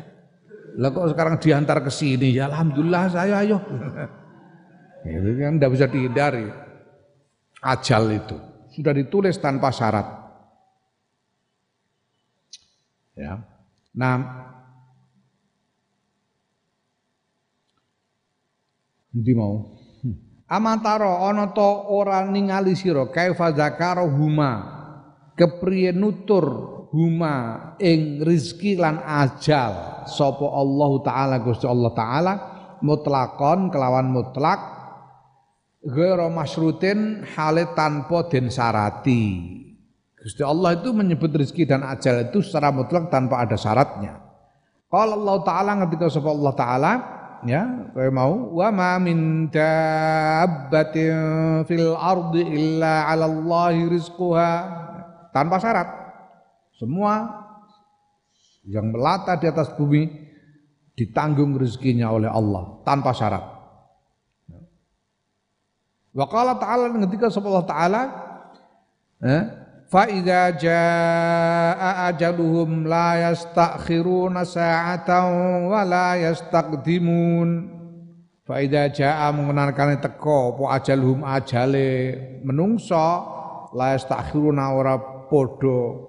[SPEAKER 1] Lah kok sekarang diantar ke sini? Ya alhamdulillah saya ayo. Itu kan tidak bisa dihindari. Ajal itu. Sudah ditulis tanpa syarat. Ya. Nah, Ndi mau? Amantaro ana to ora ningali sira kaifa zakara huma kepriye nutur huma ing rizki lan ajal sapa Allah taala Gusti Allah taala mutlakon kelawan mutlak ghairu masyrutin hale tanpa den syarati. Gusti Allah itu menyebut rezeki dan ajal itu secara mutlak tanpa ada syaratnya. Kalau Allah Taala ketika sapa Allah Taala ya kaya mau? Wa ma min dabbatin fil ardi illa 'ala Allah rizquha. Tanpa syarat. Semua yang melata di atas bumi ditanggung rezekinya oleh Allah. Tanpa syarat. Wa qala ta'ala ketika Allah taala? Eh, fa idza jaa ajaluhum la yastakhiruna sa'atan wa la yastaqdimun fa idza jaa mengenalkan teko apa ajaluhum ajale menungso la yastakhiruna ora padha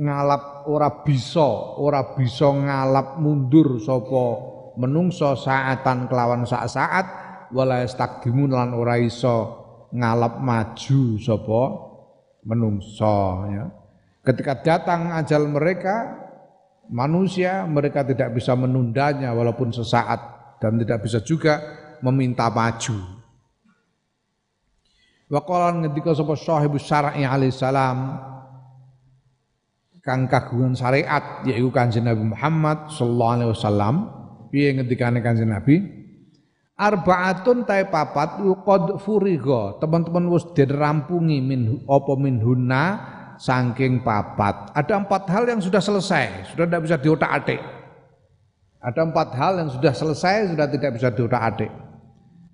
[SPEAKER 1] ngalap ora bisa ora bisa ngalap mundur sapa menungso saatan kelawan saat saat wala yastaqdimun lan ora iso ngalap maju sapa menungso ya. Ketika datang ajal mereka manusia mereka tidak bisa menundanya walaupun sesaat dan tidak bisa juga meminta maju. Wa qala ngendika sapa sahibu syar'i alaihi salam kang kagungan syariat yaiku Kanjeng Nabi Muhammad sallallahu alaihi wasallam piye ngendikane Kanjeng Nabi Arbaatun tai papat qad furiga. Teman-teman wis dirampungi min apa min hunna saking papat. Ada empat hal yang sudah selesai, sudah tidak bisa diotak-atik. Ada empat hal yang sudah selesai, sudah tidak bisa diotak-atik.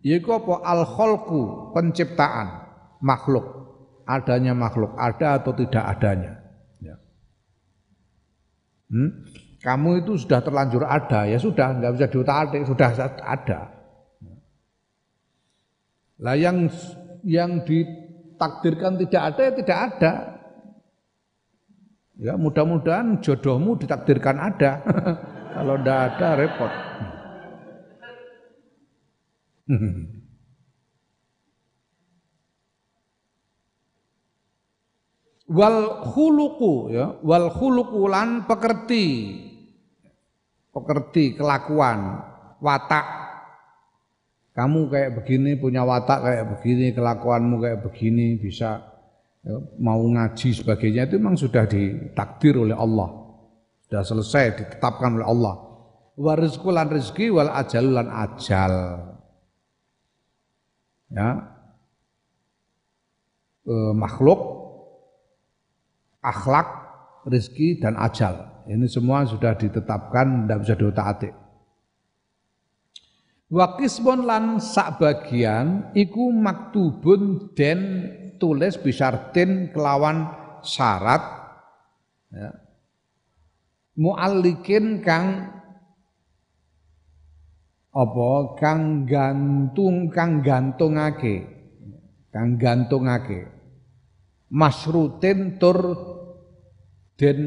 [SPEAKER 1] Yaitu apa? Al kholku penciptaan makhluk. Adanya makhluk, ada atau tidak adanya. Ya. Hmm? Kamu itu sudah terlanjur ada, ya sudah, nggak bisa diotak-atik, sudah ada. Lah yang yang ditakdirkan tidak ada ya tidak ada. Ya mudah-mudahan jodohmu ditakdirkan ada. Kalau tidak ada repot. wal khuluqu ya wal khuluqu lan pekerti pekerti kelakuan watak kamu kayak begini, punya watak kayak begini, kelakuanmu kayak begini, bisa ya, mau ngaji sebagainya itu memang sudah ditakdir oleh Allah. Sudah selesai ditetapkan oleh Allah. Wa lan rizki wal ajal lan ajal. Ya. E, makhluk akhlak, rizki dan ajal. Ini semua sudah ditetapkan tidak bisa diotak-atik. Wa qismun lan sak bagian iku maktubun den tulis bisyartin kelawan syarat ya. muallikin kang apa kang gantung kang gantungake kang gantungake masrutin tur den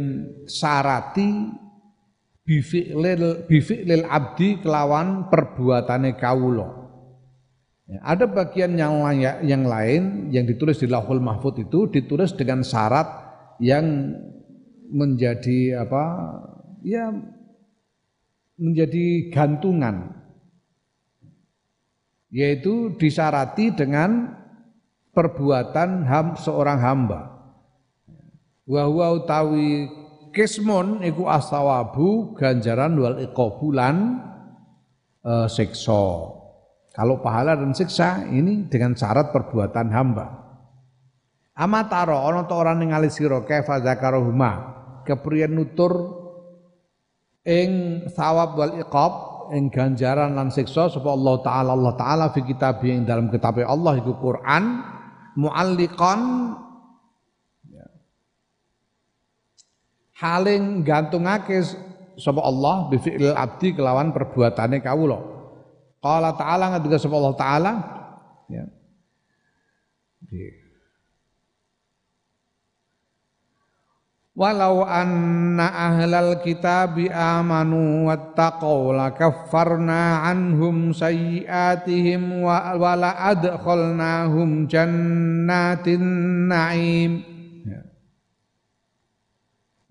[SPEAKER 1] syarati bifi'lil bifi'lil abdi kelawan perbuatane kawula. Ya, ada bagian yang lain, yang lain yang ditulis di Lauhul Mahfud itu ditulis dengan syarat yang menjadi apa? Ya menjadi gantungan. Yaitu disyarati dengan perbuatan ham, seorang hamba. Wa utawi kismun iku asawabu ganjaran wal iqabulan e. Kalau pahala dan siksa ini dengan syarat perbuatan hamba. Amataro ana ta ora ningali sira kaifa zakarohuma kepriyen nutur ing sawab wal iqab ing ganjaran lan siksa sapa Allah taala Allah taala fi kitab yang dalam kitab Allah iku Quran mualliqan haling gantungake sapa Allah bi fi'il abdi kelawan perbuatane kawula. Qala ta'ala ngendika sapa Allah taala ya. Walau anna ahlal kitabi amanu wattaqaw lakaffarna anhum sayyiatihim wa wala adkhalnahum jannatin na'im.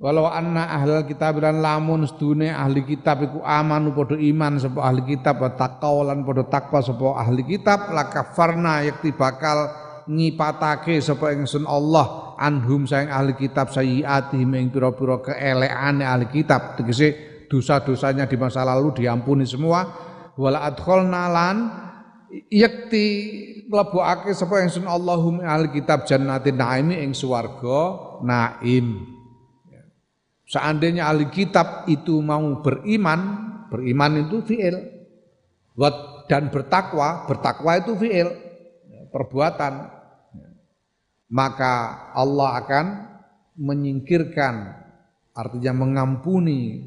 [SPEAKER 1] Walau anna ahlal kitab dan lamun sedune ahli kitab iku amanu padha iman sapa ahli kitab wa taqwa padha takwa sapa ahli kitab lakafarna yakti bakal ngipatake sapa ingsun Allah anhum sayang ahli kitab sayyiati ing pira-pira keeleane ahli kitab. Tegese dosa-dosanya di masa lalu diampuni semua. Wala adkhalna lan yakti mlebokake sapa ingsun Allahum ahli kitab jannatin naimi ing naim Seandainya ahli kitab itu mau beriman, beriman itu fi'il. Dan bertakwa, bertakwa itu fi'il, perbuatan. Maka Allah akan menyingkirkan, artinya mengampuni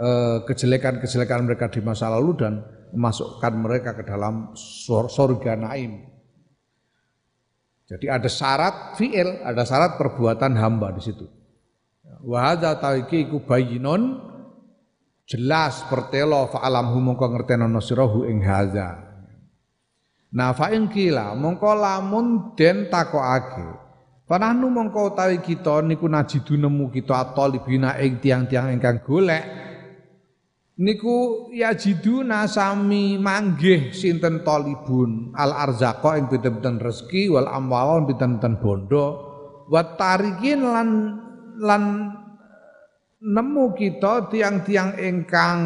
[SPEAKER 1] eh, kejelekan-kejelekan mereka di masa lalu dan memasukkan mereka ke dalam surga naim. Jadi ada syarat fi'il, ada syarat perbuatan hamba di situ. Wa hadza taiki iku bayyinun jelas pertelo fa alamhu mongko ngertenono sirahu ing hadza. Nah fa in kila mongko lamun den takokake. Panahnu mongko utawi kita niku najidu nemu kita atolibina ing tiang-tiang ingkang golek niku yajiduna sami manggih sinten talibun al arzaqa ing pinten-pinten rezeki wal amwal pinten-pinten bondo wa tarikin lan lan nemu kita tiang-tiang ingkang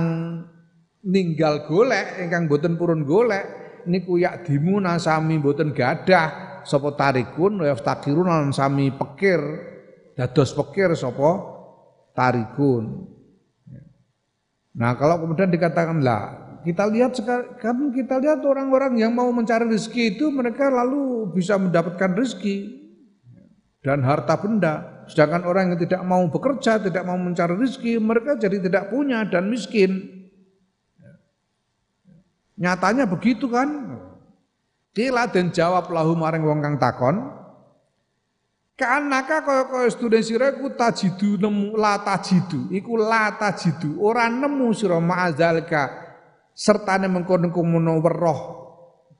[SPEAKER 1] ninggal golek ingkang boten purun golek niku yak dimuna sami boten gadah sapa tarikun wa yaftakirun lan sami pekir dados pekir sapa tarikun. Nah kalau kemudian dikatakan lah kita lihat sekarang kita lihat orang-orang yang mau mencari rezeki itu mereka lalu bisa mendapatkan rezeki dan harta benda Sedangkan orang yang tidak mau bekerja, tidak mau mencari rezeki, mereka jadi tidak punya dan miskin. Nyatanya begitu kan? Kila dan jawab lahu maring wong kang takon. Kanaka kaya kaya student sira iku tajidu nemu la tajidu, iku la tajidu, ora nemu sira ma'azalika sertane mengkono-kono weruh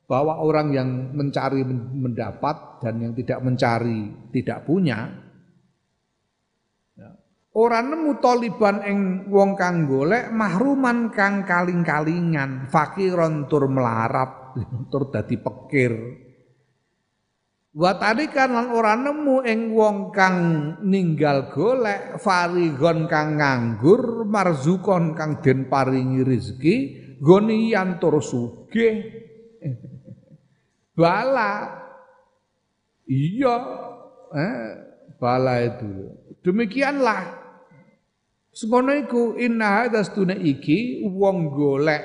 [SPEAKER 1] bahwa orang yang mencari mendapat dan yang tidak mencari tidak punya Ora nemu taliban ing wong kang golek mahruman kang kaling-kalingan, fakiron tur melarat, tur dadi pekir. Wa tarikan lan ora nemu ing wong kang ninggal golek farigon kang nganggur marzukon kang den paringi rezeki goni tur sugih. Bala. Iya. Eh, bala itu. Demikianlah Semono iku inna hadastune iki wong golek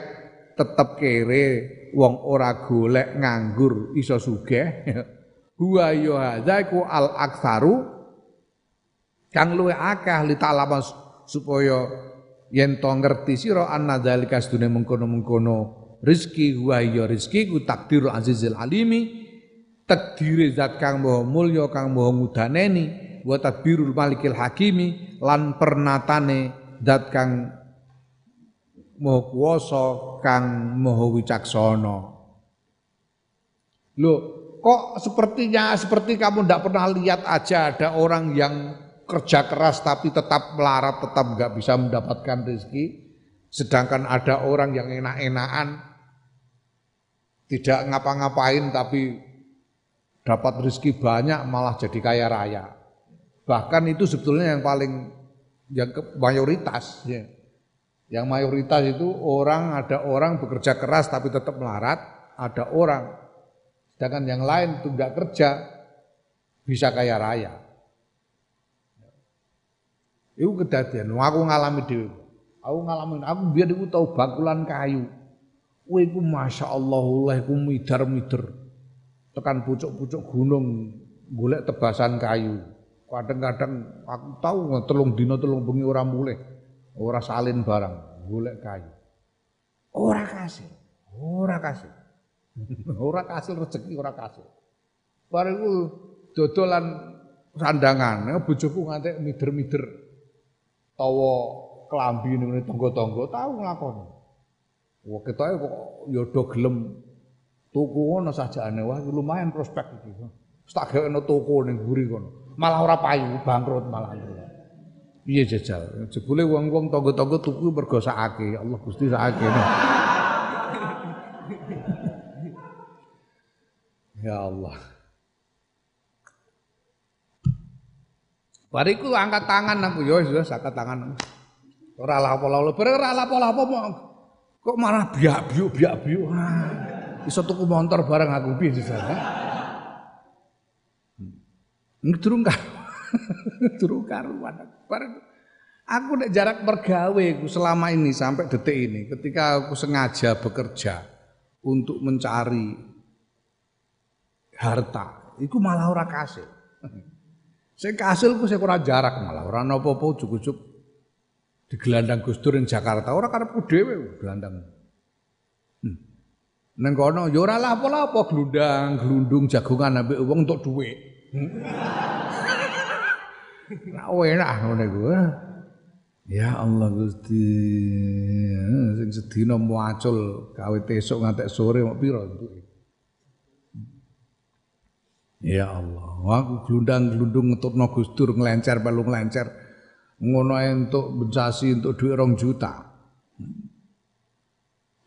[SPEAKER 1] tetep kere, wong ora golek nganggur iso sugih. Huwa ya hadza iku al aktsaru kang luwe akeh li ta'lama supaya yen to ngerti sira anna dzalika sedune mengkono-mengkono rezeki huwa ya rezeki ku takdirul azizil alimi takdire zat kang maha mulya kang maha ngudaneni wa tadbirul malikil hakimi lan pernatane dat kang moho kuwasa kang moho wicaksana Loh, kok sepertinya seperti kamu tidak pernah lihat aja ada orang yang kerja keras tapi tetap melarat, tetap nggak bisa mendapatkan rezeki. Sedangkan ada orang yang enak-enakan, tidak ngapa-ngapain tapi dapat rezeki banyak malah jadi kaya raya. Bahkan itu sebetulnya yang paling yang ke, mayoritas ya. Yang mayoritas itu orang ada orang bekerja keras tapi tetap melarat, ada orang sedangkan yang lain enggak kerja bisa kaya raya. Itu kejadian, aku ngalami dhewe. Aku ngalamin, aku biar iku tau bakulan kayu. Kowe masyaallah Allah iku midar-mider. Tekan pucuk-pucuk gunung golek tebasan kayu. Kadang-kadang aku tahu telung dino telung bengi ora mulih, ora salin barang, golek kayu. Ora kasih, ora kasih. ora kasih rezeki ora kasih. Bariku dodolan sandangan, bojoku ngantek mider-mider tawa kelambi ning tangga-tangga tahu nglakoni. Wah ketoke kok ya do gelem tuku ngono sajane wah lumayan prospek iki. Tak gawekno toko ning mburi kono malah ora payu, bangkrut malah. Iya jajal. Jebule wong-wong tangga-tangga tuku mergo sakake. Ya Allah Gusti sakake. ya Allah. Bariku angkat tangan aku yo wis angkat tangan. Ora lapo-lapo, bareng ora lapo-lapo kok malah biak-biuk biak-biuk. Iso tuku motor bareng aku piye jajal. Durung karuan. Durung karuan. Aku nek jarak mergawe selama ini sampai detik ini ketika aku sengaja bekerja untuk mencari harta, itu malah ora. Saya kasil ku saya kurang jarak malah ora napa-apa ujuk-ujuk di gelandang Dur Jakarta ora karepku dhewe gelandang. Hmm. Neng kono ya ora lapo-lapo glundang, glundung jagongan ambek wong untuk duit. Nah, enak ngono iku. Ya Allah Gusti. Sing sedina muacul gawe tesuk ngantek sore mok pira entuke. Ya Allah, aku glundang-glundung ngetutno Gus Dur nglencer balu nglencer. Ngono entuk bencasi untuk duit rong juta.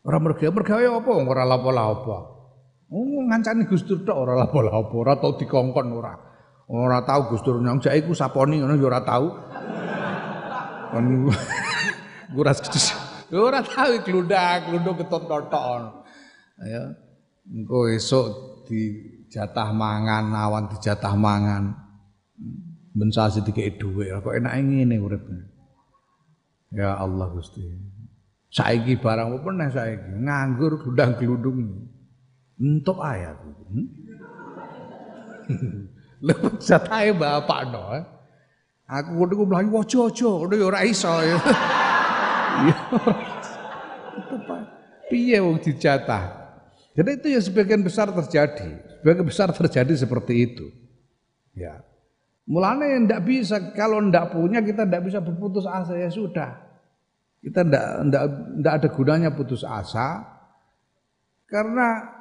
[SPEAKER 1] Ora mergawe mergawe apa ora lapo-lapo. Oh ngancani Gus Dur tok ora lapo-lapo, ora tau dikongkon ora. Ora tau Gus Dur nyong jake iku saponi ngono ya ora tau. Kon guras kecus. Ya ora tau glundak, glunduk ketut tok. Ya. Engko esuk dijatah mangan, awan dijatah mangan. Ben sasi dikeki dhuwit, kok enake ngene urip. Ya Allah Gusti. Saiki barang apa meneh saiki nganggur glundang-glundung. Entuk ayat. Hmm? Lha bapak no. Eh. Aku ngono ku mlayu aja-aja, ngono ya ora iso ya. Piye wong dijatah? Jadi itu ya sebagian besar terjadi. Sebagian besar terjadi seperti itu. Ya. Mulanya yang tidak bisa, kalau tidak punya kita tidak bisa berputus asa ya sudah. Kita tidak ada gunanya putus asa karena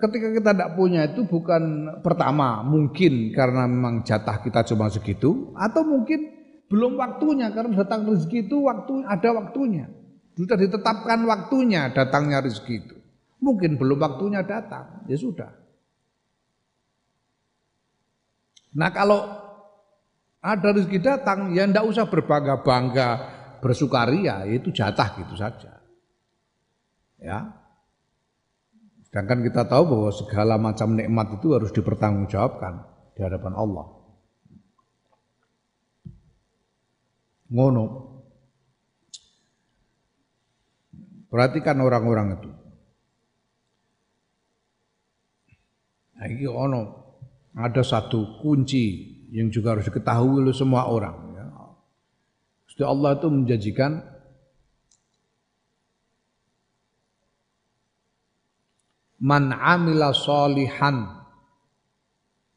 [SPEAKER 1] ketika kita tidak punya itu bukan pertama mungkin karena memang jatah kita cuma segitu atau mungkin belum waktunya karena datang rezeki itu waktu ada waktunya sudah ditetapkan waktunya datangnya rezeki itu mungkin belum waktunya datang ya sudah Nah kalau ada rezeki datang, ya ndak usah berbangga-bangga, bersukaria, itu jatah gitu saja. Ya. Sedangkan kita tahu bahwa segala macam nikmat itu harus dipertanggungjawabkan di hadapan Allah. Ngono. Perhatikan orang-orang itu. Nah, ini ono ada satu kunci yang juga harus diketahui oleh semua orang. Ya. Allah itu menjanjikan man amila solihan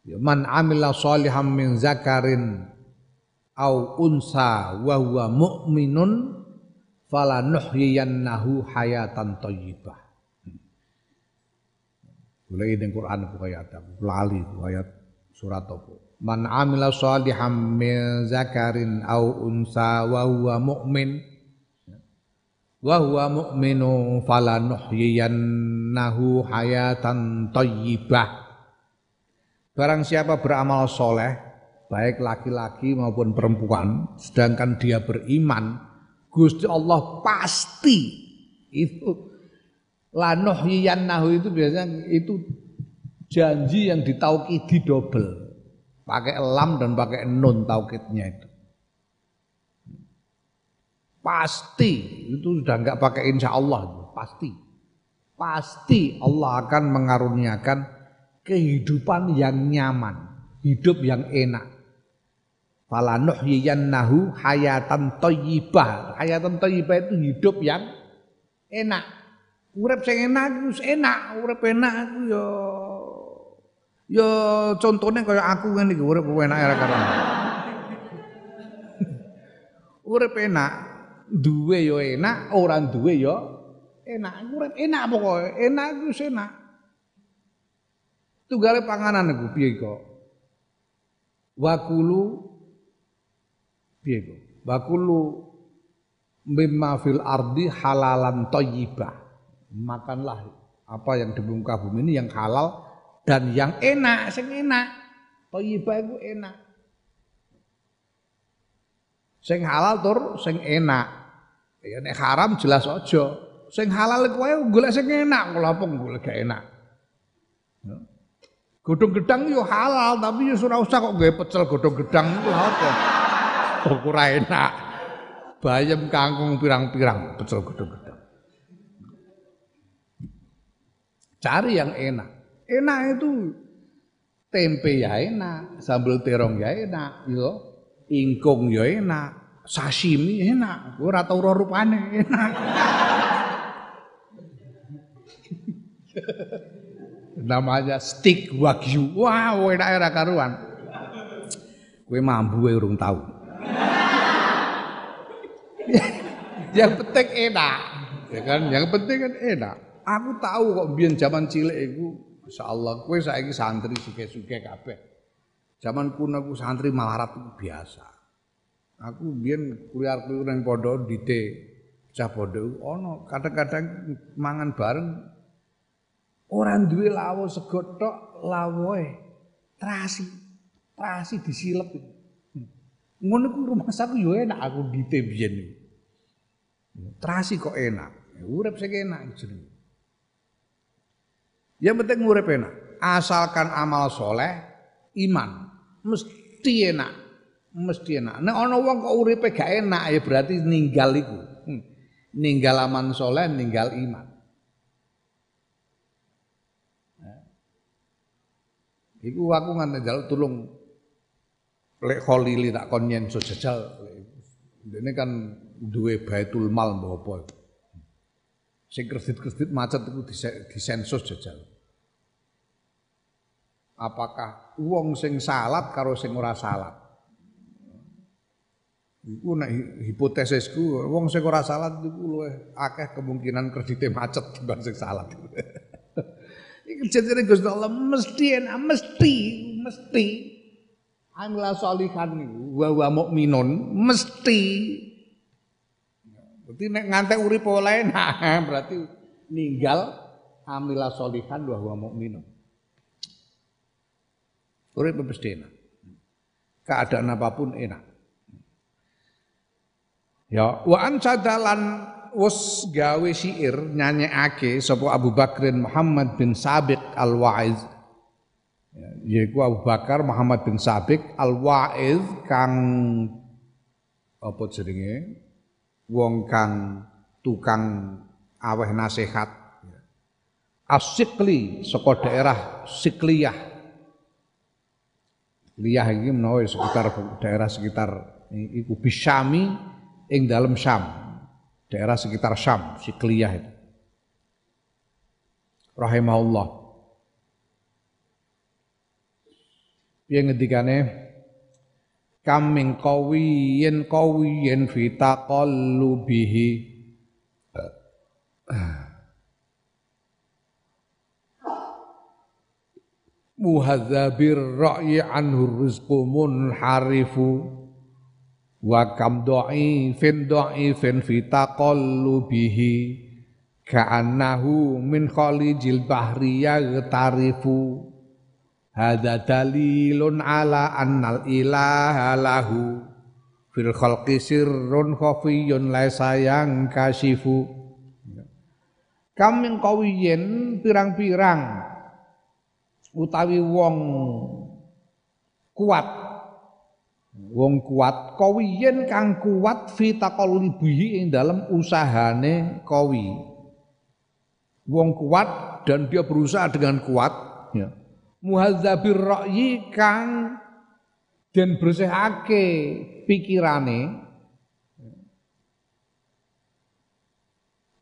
[SPEAKER 1] ya, man amila solihan min zakarin au unsa wa huwa mu'minun falanuhyiyannahu hayatan thayyibah Mulai di Quran itu ayat lali ayat surat apa? Man amila salihan min zakarin au unsa wa huwa mu'min wa huwa mu'minu falanuhyiyannahu hayatan thayyibah Barang siapa beramal soleh baik laki-laki maupun perempuan sedangkan dia beriman Gusti Allah pasti itu lanuhyiyannahu itu biasanya itu janji yang ditaukidi double. Pakai lam dan pakai nun taukidnya itu. Pasti. Itu sudah nggak pakai insya Allah pasti pasti Allah akan mengaruniakan kehidupan yang nyaman hidup yang enak. Falanuhyiyannahu hayatan thayyibah hayatan thayyibah itu hidup yang enak. Urip sing enak iku enak, urip enak iku ya ya contohnya kaya aku kan iki urip enak ora karuan. urip enak, duwe ya enak, ora duwe ya enak. Urip enak pokoke, enak iku enak. Tunggale panganan iku piye kok? Wakulu piye kok? Wakulu mimma fil ardi halalan thayyibah makanlah apa yang di muka bumi ini yang halal dan yang enak, sing enak. Thayyibah itu enak. Sing halal tur sing enak. Ya nek haram jelas aja. Sing halal iku wae golek sing enak, kula apa golek gak enak. Ya. Godhong gedang yo halal tapi yo ora usah kok gawe pecel godhong gedang iku apa. Kok enak. Bayam kangkung pirang-pirang pecel godhong gedang. Cari yang enak. Enak itu tempe ya enak, sambal terong ya enak, gitu. Ingkung ya enak, sashimi enak. Ora tau rupane enak. Namanya stick wagyu. Wow, enak era karuan. Kue mambu urung tahu. yang penting enak, ya kan? Yang penting kan enak. Aku tahu kok biyen zaman cilik iku masyaallah kowe saiki santri suke-suke kabeh. Zaman kuno aku santri malarat itu biasa. Aku biyen kuliah-kuliah nang pondok dite cah pondok ono kadang-kadang mangan bareng orang duwe lawo sego tok terasi terasi disilep hmm. ngono ku rumah saku yo enak aku dite biyen terasi kok enak urip sing enak jenenge yang penting ngurip enak. Asalkan amal soleh, iman. Mesti enak. Mesti enak. Nah ono wong kok uripe gak enak ya berarti ninggal iku. Hmm. Ninggal aman soleh, ninggal iman. Iku aku nganti jaluk tulung lek kholili tak kon. Ini kan duwe baitul mal mbok apa. Sing kredit-kredit macet iku disensus jajal apakah wong sing salat karo sing ora salat. Iku nek hipotesisku wong sing ora salat iku luwih akeh kemungkinan kredite macet dibanding sing salat. Kejadian Gusti Allah mesti enak, mesti, mesti. Amila sholihan wa wa mukminun mesti. Berarti nek ngantek urip oleh nah berarti ninggal amila sholihan wa wa mukminun. Urip mesti enak. keadaan apa pun enak. Ya, wa an wis gawe syair nyanyekake sapa Abu Bakrin Muhammad bin Sabiq Al-Waiz. Ya, yaiku Abu Bakar Muhammad bin Sabiq Al-Waiz kang apa jenenge? Wong kang tukang aweh nasihat. Asikli saka daerah Sikliyah. Liyah iki menawa sekitar daerah sekitar iku Bisyami ing dalam Syam daerah sekitar Syam, Sikliyah itu. Rahimahullah. Piye ngendikane kam min qawiyin qawiyin fi taqallubihi muhadzabir ra'yi anhu rizqu munharifu wa kam dha'ifin dha'ifin fi taqallubihi ka'annahu min khalijil bahri yaghtarifu hadza dalilun ala annal ilaha lahu. Fil khalqi sirrun khafiyyun laisa yang kasifu kam min qawiyin pirang-pirang utawi wong kuat wong kuat kawiyen kang kuat fi taqallubihi ing dalam usahane kawi. Wong kuat dan dia berusaha dengan kuat ya. muhadzabir ra'yi kang dan bersihake pikirane.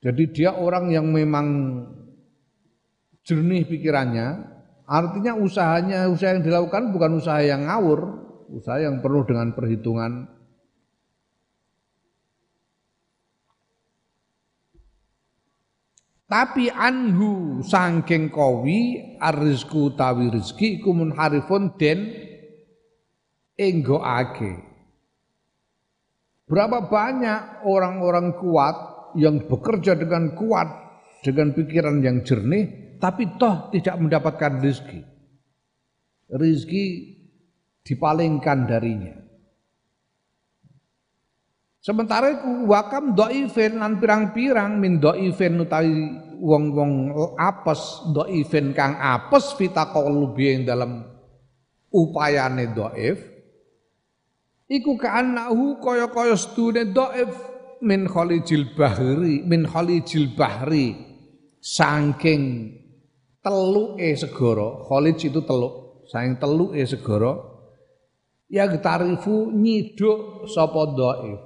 [SPEAKER 1] Jadi dia orang yang memang jernih pikirannya. Artinya usahanya usaha yang dilakukan bukan usaha yang ngawur usaha yang penuh dengan perhitungan. Tapi anhu sangking kowi arizku tawi rizki iku munharifun den ake berapa banyak orang-orang kuat yang bekerja dengan kuat dengan pikiran yang jernih tapi toh tidak mendapatkan rizki. Rizki dipalingkan darinya. Sementara iku wakam dhaifin lan pirang-pirang min dhaifin utawi wong-wong apes dhaifin kang apes fitaqallubi ing dalam upayane dhaif iku kaanahu kaya-kaya stune dhaif min khalijil bahri min khalijil bahri saking teluke segara khalij itu teluk saking teluke segara yang tarifu nyiduk sapa dhaif.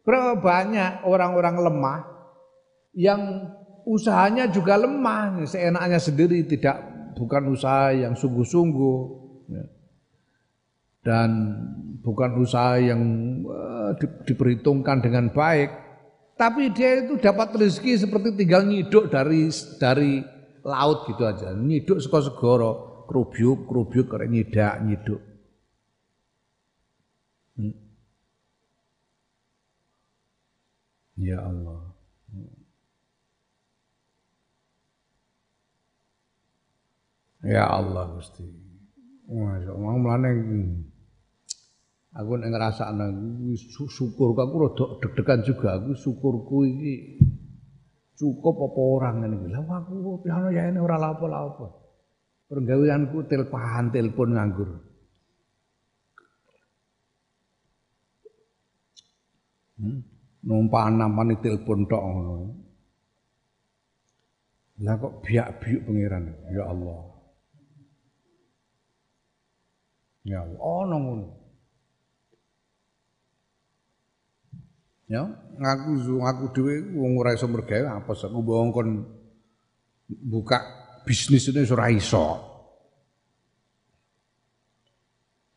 [SPEAKER 1] Berapa banyak orang-orang lemah yang usahanya juga lemah, seenaknya sendiri tidak bukan usaha yang sungguh-sungguh ya. dan bukan usaha yang uh, di, diperhitungkan dengan baik, tapi dia itu dapat rezeki seperti tinggal nyiduk dari dari laut gitu aja, nyiduk seko segoro, kerubyuk kerubyuk karena nyidak nyiduk. Hmm. Ya Allah. Ya Allah Gusti. Masya Allah, mulane aku nek ngrasakno syukur aku rada deg-degan juga aku syukurku iki cukup apa orang ngene iki. Lah aku piano ya ini ora lapo-lapo. Pergaweanku telpahan telepon nganggur. Numpak namane telepon tok ngono. Lah kok biak-biuk pangeran. Ya Allah. Ya Allah, ono ngono. Ya, ngaku ngaku dhewe wong ora iso mergawe apa aku kon buka bisnis ini ora iso.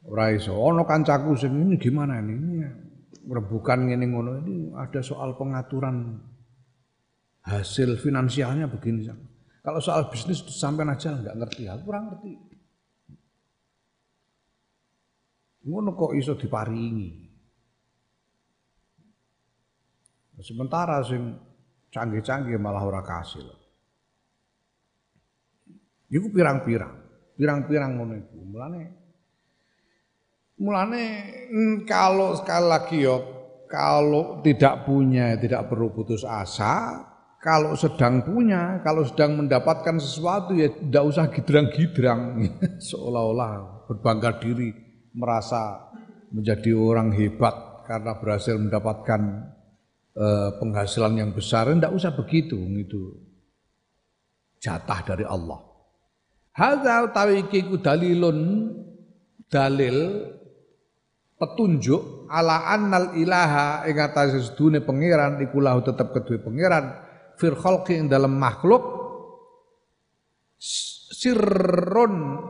[SPEAKER 1] Ora iso. Ono kancaku sing ini gimana ini? Rebukan ngene ngono ini ada soal pengaturan hasil finansialnya begini. Kalau soal bisnis sampai aja nggak ngerti, aku kurang ngerti. Ngono kok iso diparingi. Sementara sing canggih-canggih malah ora kasil. Iku pirang-pirang, pirang-pirang ngono iku. Mulane Mulane mm, kalau sekali lagi yo kalau tidak punya tidak perlu putus asa, kalau sedang punya, kalau sedang mendapatkan sesuatu ya tidak usah gidrang-gidrang. Seolah-olah berbangga diri merasa menjadi orang hebat karena berhasil mendapatkan eh, penghasilan yang besar, tidak usah begitu itu jatah dari Allah. Hadza utawi iki dalilun dalil petunjuk ala annal ilaha ing atase sedune pangeran iku lahu tetep kedue pangeran fir khalqi ing dalam makhluk sirrun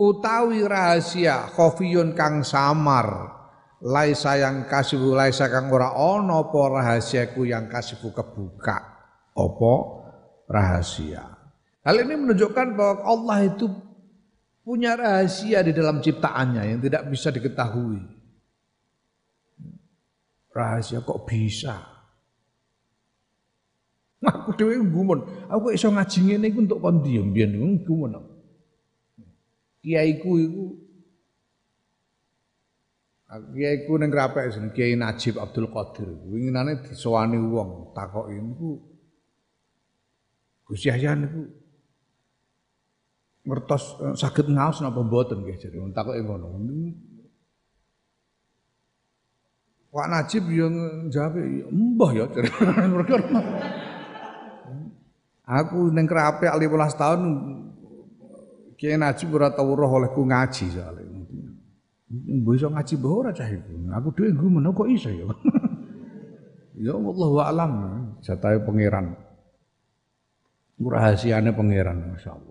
[SPEAKER 1] utawi rahasia khofiyun kang samar laisa yang kasibu laisa kang ora ana apa rahasiaku yang kasibu kebuka. Apa? Rahasia. Hal ini menunjukkan bahwa Allah itu punya rahasia di dalam ciptaannya yang tidak bisa diketahui. Rahasia kok bisa? Aku dhewe gumun, aku iso ngaji ngene iku untuk kon diem biyen gumun. Kiaiku iku Kiaiku ning Krapek sing Kiai Najib Abdul Qadir. Winginane disowani wong takoki niku Gus Yahya niku ngertos eh, saged ngaos napa mboten nggih jare takoke ngono. Pak Najib yang jawab, mbah ya. Aku neng kerape 15 tahun Kiai Najib ora tau roh olehku ngaji soalnya. Mbah iso ngaji mbah ora cah iku. Aku dhewe gumen kok iso ya. ya wallahu alam, jatahe pangeran. Rahasiane pangeran masyaallah.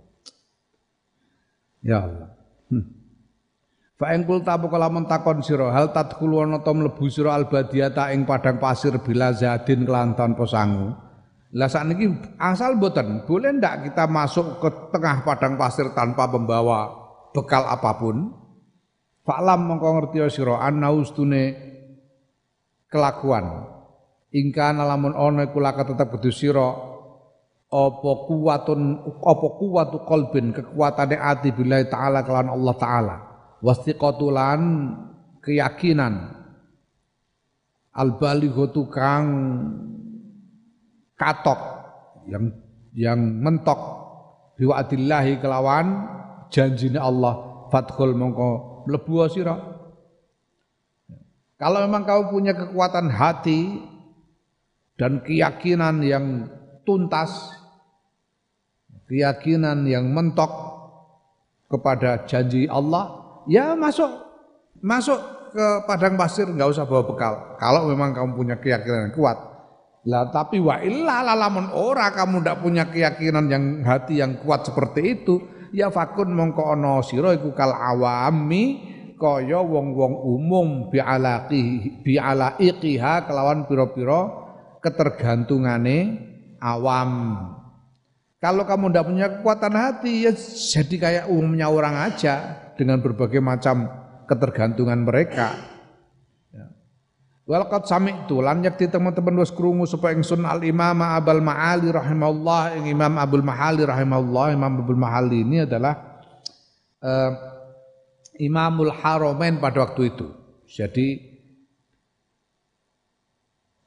[SPEAKER 1] Ya Allah. Hmm. Fa ing kul tabu kalamun takon sira hal tadkhulu ana ta mlebu sira ing padang pasir bila zadin kelan tanpa sangu. Lah sakniki asal boten, boleh ndak kita masuk ke tengah padang pasir tanpa membawa bekal apa pun? Fa'lam mongko ngerti sira anna ustune kelakuan. Ingka lamun ana iku laka tetep kudu sira apa kuwatun apa kuwatu qalbin kekuatane ati billahi taala kelawan Allah taala. Wastiqatulan keyakinan. Al balighatu kang katok yang yang mentok. Biwa'dillahi kelawan janjine Allah. Fathul mongko mlebu sira. Kalau memang kau punya kekuatan hati dan keyakinan yang tuntas keyakinan yang mentok kepada janji Allah, ya masuk masuk ke padang pasir nggak usah bawa bekal. Kalau memang kamu punya keyakinan yang kuat. Lah tapi wa illa lamun ora kamu ndak punya keyakinan yang hati yang kuat seperti itu, ya fakun mongko ana sira iku kal awami kaya wong-wong umum bi alaqi bi alaiqiha kelawan pira-pira ketergantungane awam kalau kamu tidak punya kekuatan hati, ya jadi kayak umumnya orang aja dengan berbagai macam ketergantungan mereka. Ya. Walqad sami itu lan yakti teman-teman wis krungu supaya ingsun al imam Abul Ma'ali rahimahullah ing Imam Abul Ma'ali rahimahullah Imam Abul Ma'ali ini adalah uh, Imamul Haramain pada waktu itu. Jadi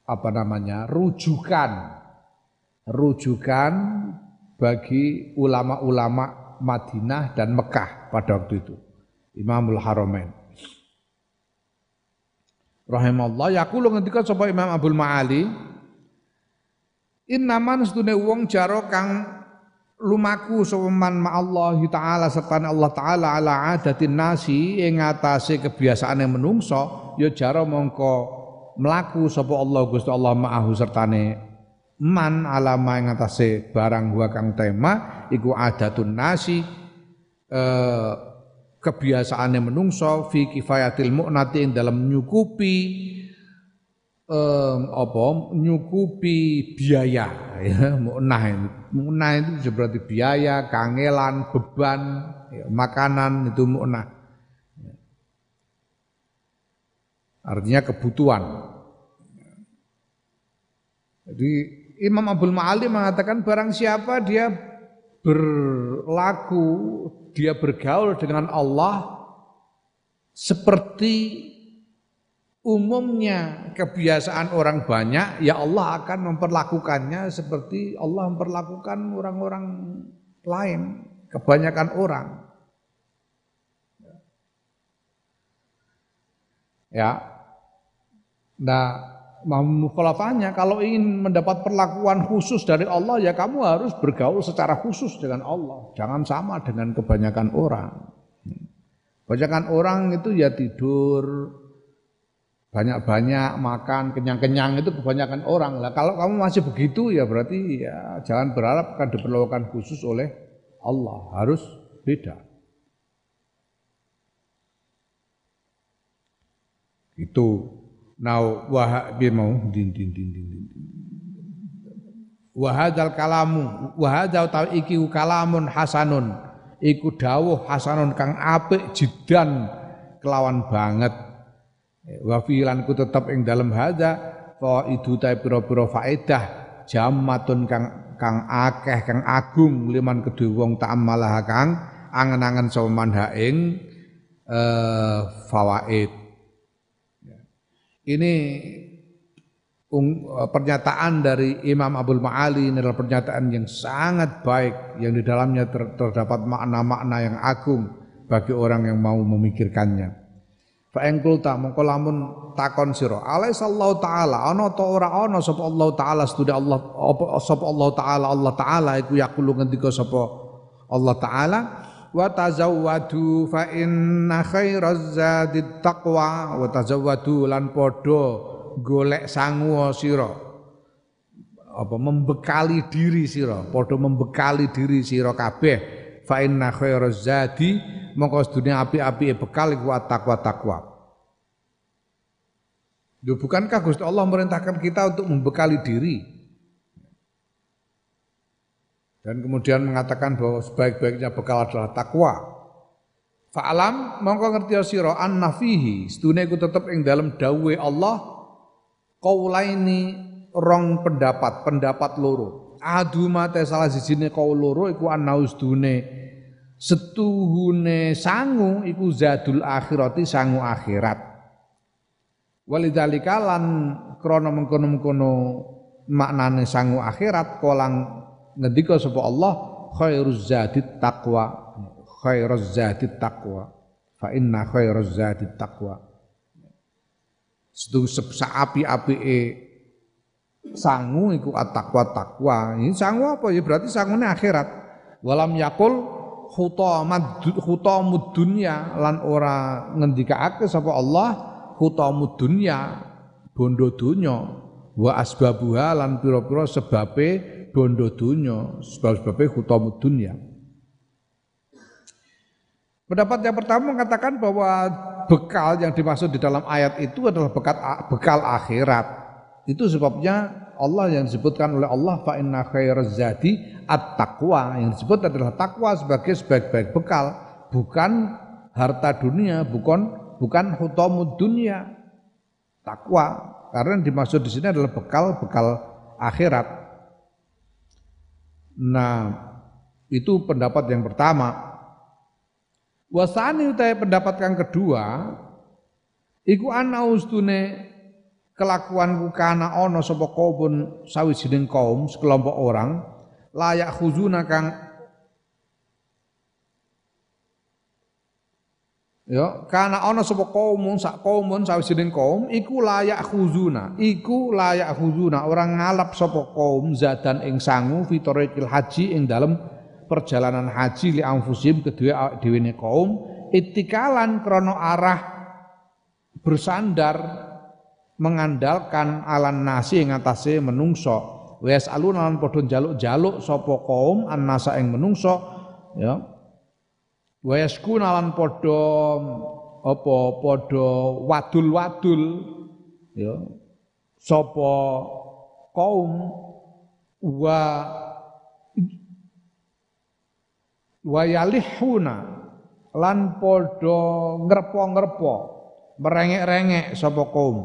[SPEAKER 1] apa namanya? rujukan rujukan bagi ulama-ulama Madinah dan Mekah pada waktu itu. Imamul Haramain. Rahimallah yaqulu ngendika sapa Imam Abdul Maali Innaman sedune wong jaro kang lumaku sopeman ma Allah taala serta Allah taala ala adatin nasi ing kebiasaan yang menungso ya jaro mongko melaku sapa Allah Gusti Allah ma'ahu sertane man alama yang atase barang gua kang tema iku adatun nasi eh, kebiasaane menungso fi kifayatil mu'nati dalam nyukupi eh, apa nyukupi biaya ya mu'nah mu'nah itu berarti biaya kangelan beban ya, makanan itu mu'nah. Artinya kebutuhan. Jadi Imam Abdul Ma'ali mengatakan barang siapa dia berlaku dia bergaul dengan Allah seperti umumnya kebiasaan orang banyak ya Allah akan memperlakukannya seperti Allah memperlakukan orang-orang lain kebanyakan orang. Ya. Nah mukhalafahnya kalau ingin mendapat perlakuan khusus dari Allah ya kamu harus bergaul secara khusus dengan Allah. Jangan sama dengan kebanyakan orang. Kebanyakan orang itu ya tidur banyak-banyak makan kenyang-kenyang itu kebanyakan orang. Lah kalau kamu masih begitu ya berarti ya jangan berharap akan diperlakukan khusus oleh Allah. Harus beda. Itu Now wahabi mau din din din din din. Wahadal kalamu wahadal tau iki kalamun hasanun. Iku dawuh hasanun kang apik jidan kelawan banget. Wa filan ku tetep ing dalem hadza fa itu ta pira-pira faedah jamatun kang kang akeh kang agung liman kedue wong ta'ammalah kang angen-angen sapa manha ing eh fawaid ini pernyataan dari Imam Abdul Ma'ali ini adalah pernyataan yang sangat baik yang di dalamnya ter, terdapat makna-makna yang agung bagi orang yang mau memikirkannya. Fa ing kulta mongko lamun takon sira, alaisallahu taala ana ta ora ana sapa Allah taala studi Allah apa sapa Allah taala Allah taala iku yaqulu ngendika sapa Allah taala wa tazawwadu fa inna khairaz zadi taqwa. Wa tazawwadu lan padha golek sangu sira. Apa membekali diri sira. Padha membekali diri sira kabeh. Fa inna khairaz zadi mongko sedune api-api bekal iku takwa takwa Yo bukankah Gusti Allah merintahkan kita untuk membekali diri dan kemudian mengatakan bahwa sebaik-baiknya bekal adalah takwa. Fa'alam mongko ngerti sira anna fihi sedune iku tetep ing dalam dawuhe Allah qaulaini rong pendapat, pendapat loro. Adu mate salah sijine kaul loro iku anna usdune setuhune sangu iku zadul akhirati sangu akhirat. Walidzalika lan krana mengkono-mengkono maknane sangu akhirat kolang ngendika sapa Allah khairuz zadit taqwa. Khairuz zadit taqwa. Fa inna khairuz zadit taqwa. Setu api-apike sangu iku at-taqwa taqwa ini sangu apa? Ya berarti sangune akhirat. Walam yakul khutamad khutamud dunya. Lan ora ngendikaake sapa Allah khutamud dunya bondo dunya. Wa asbabuha lan pira-pira sebabe bondo dunya sebab-sebabnya hutamud dunya. Pendapat yang pertama mengatakan bahwa bekal yang dimaksud di dalam ayat itu adalah bekal, bekal akhirat. Itu sebabnya Allah yang disebutkan oleh Allah fa inna zadi at-taqwa. Yang disebut adalah takwa sebagai sebaik-baik bekal, bukan harta dunia, bukan bukan hutamud dunia. Takwa. Karena yang dimaksud di sini adalah bekal-bekal akhirat. Nah, itu pendapat yang pertama. Wasani utai pendapat yang kedua, iku ana ustune kelakuanku kana ono sapa kaum sawijining kaum sekelompok orang layak khuzuna kang Ya, karena ana sapa kaum sak kaumun sawijining kaum iku layak khuzuna, iku layak khuzuna. Orang ngalap sapa kaum zadan ing sangu fitorikil haji ing dalam perjalanan haji li anfusim kedua dhewe kaum. Itikalan krono arah bersandar mengandalkan alan nasi ing atase menungso. Wes alun lan padha jaluk-jaluk sapa kaum annasa ing menungso. Ya wa yaskuna lan padha apa padha wadul-wadul ya sapa kaum wa wa yalihuna lan padha ngrepo-ngrepo merengek-rengek sapa kaum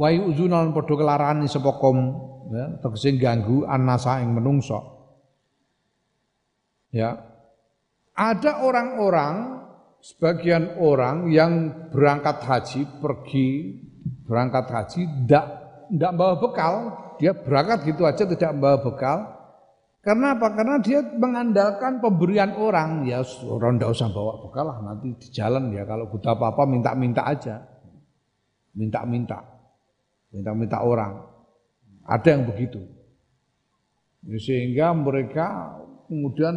[SPEAKER 1] wa yuzuna lan padha kelarani sapa kaum ya tegese ganggu anasa ing menungso Ya. Ada orang-orang sebagian orang yang berangkat haji pergi berangkat haji tidak tidak bawa bekal, dia berangkat gitu aja tidak membawa bekal. Karena apa? Karena dia mengandalkan pemberian orang. Ya orang tidak usah bawa bekal lah nanti di jalan ya kalau butuh apa-apa minta-minta aja. Minta-minta. Minta-minta orang. Ada yang begitu. Sehingga mereka kemudian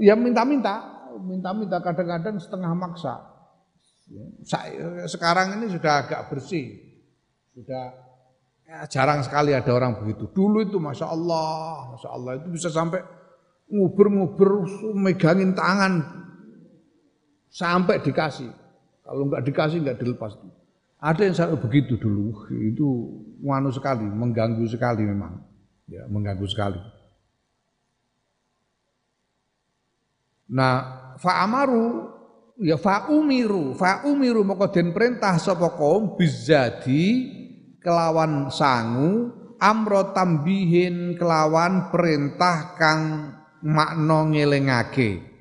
[SPEAKER 1] ya minta-minta, minta-minta kadang-kadang setengah maksa. Sekarang ini sudah agak bersih, sudah ya, jarang sekali ada orang begitu. Dulu itu masya Allah, masya Allah itu bisa sampai nguber-nguber, megangin tangan sampai dikasih. Kalau nggak dikasih nggak dilepas. Ada yang sampai begitu dulu, itu nganu sekali, mengganggu sekali memang, ya mengganggu sekali. Nah, fa'amaru ya fa'umiru, fa'umiru maka den perintah sapa kaum bizadi kelawan sangu amro tambihin kelawan perintah kang makna ngelingake.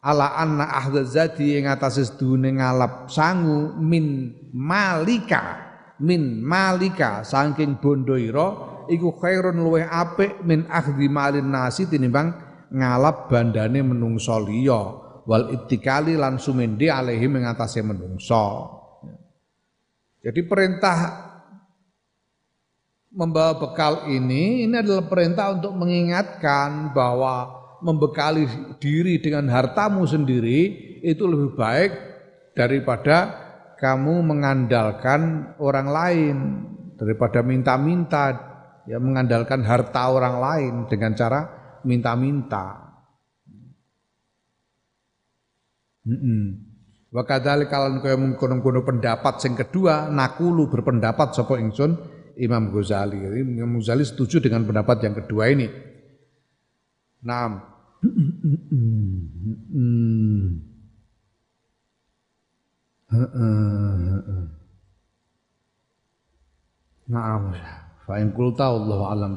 [SPEAKER 1] Ala anna ahdzati ing atase sedune ngalap sangu min malika min malika saking bondo iku khairun luweh apik min akhdhi malin nasi tinimbang ngalap bandane menungso liya wal ittikali lan sumende alaihi mengatasi menungso. Jadi perintah membawa bekal ini ini adalah perintah untuk mengingatkan bahwa membekali diri dengan hartamu sendiri itu lebih baik daripada kamu mengandalkan orang lain daripada minta-minta ya mengandalkan harta orang lain dengan cara minta-minta. Wa kadzalika lan kaya mengkono-kono pendapat sing kedua nakulu berpendapat sapa ingsun Imam Ghazali. Imam Ghazali setuju dengan pendapat yang kedua ini. Nah, Naam. Fa in qulta Allahu alam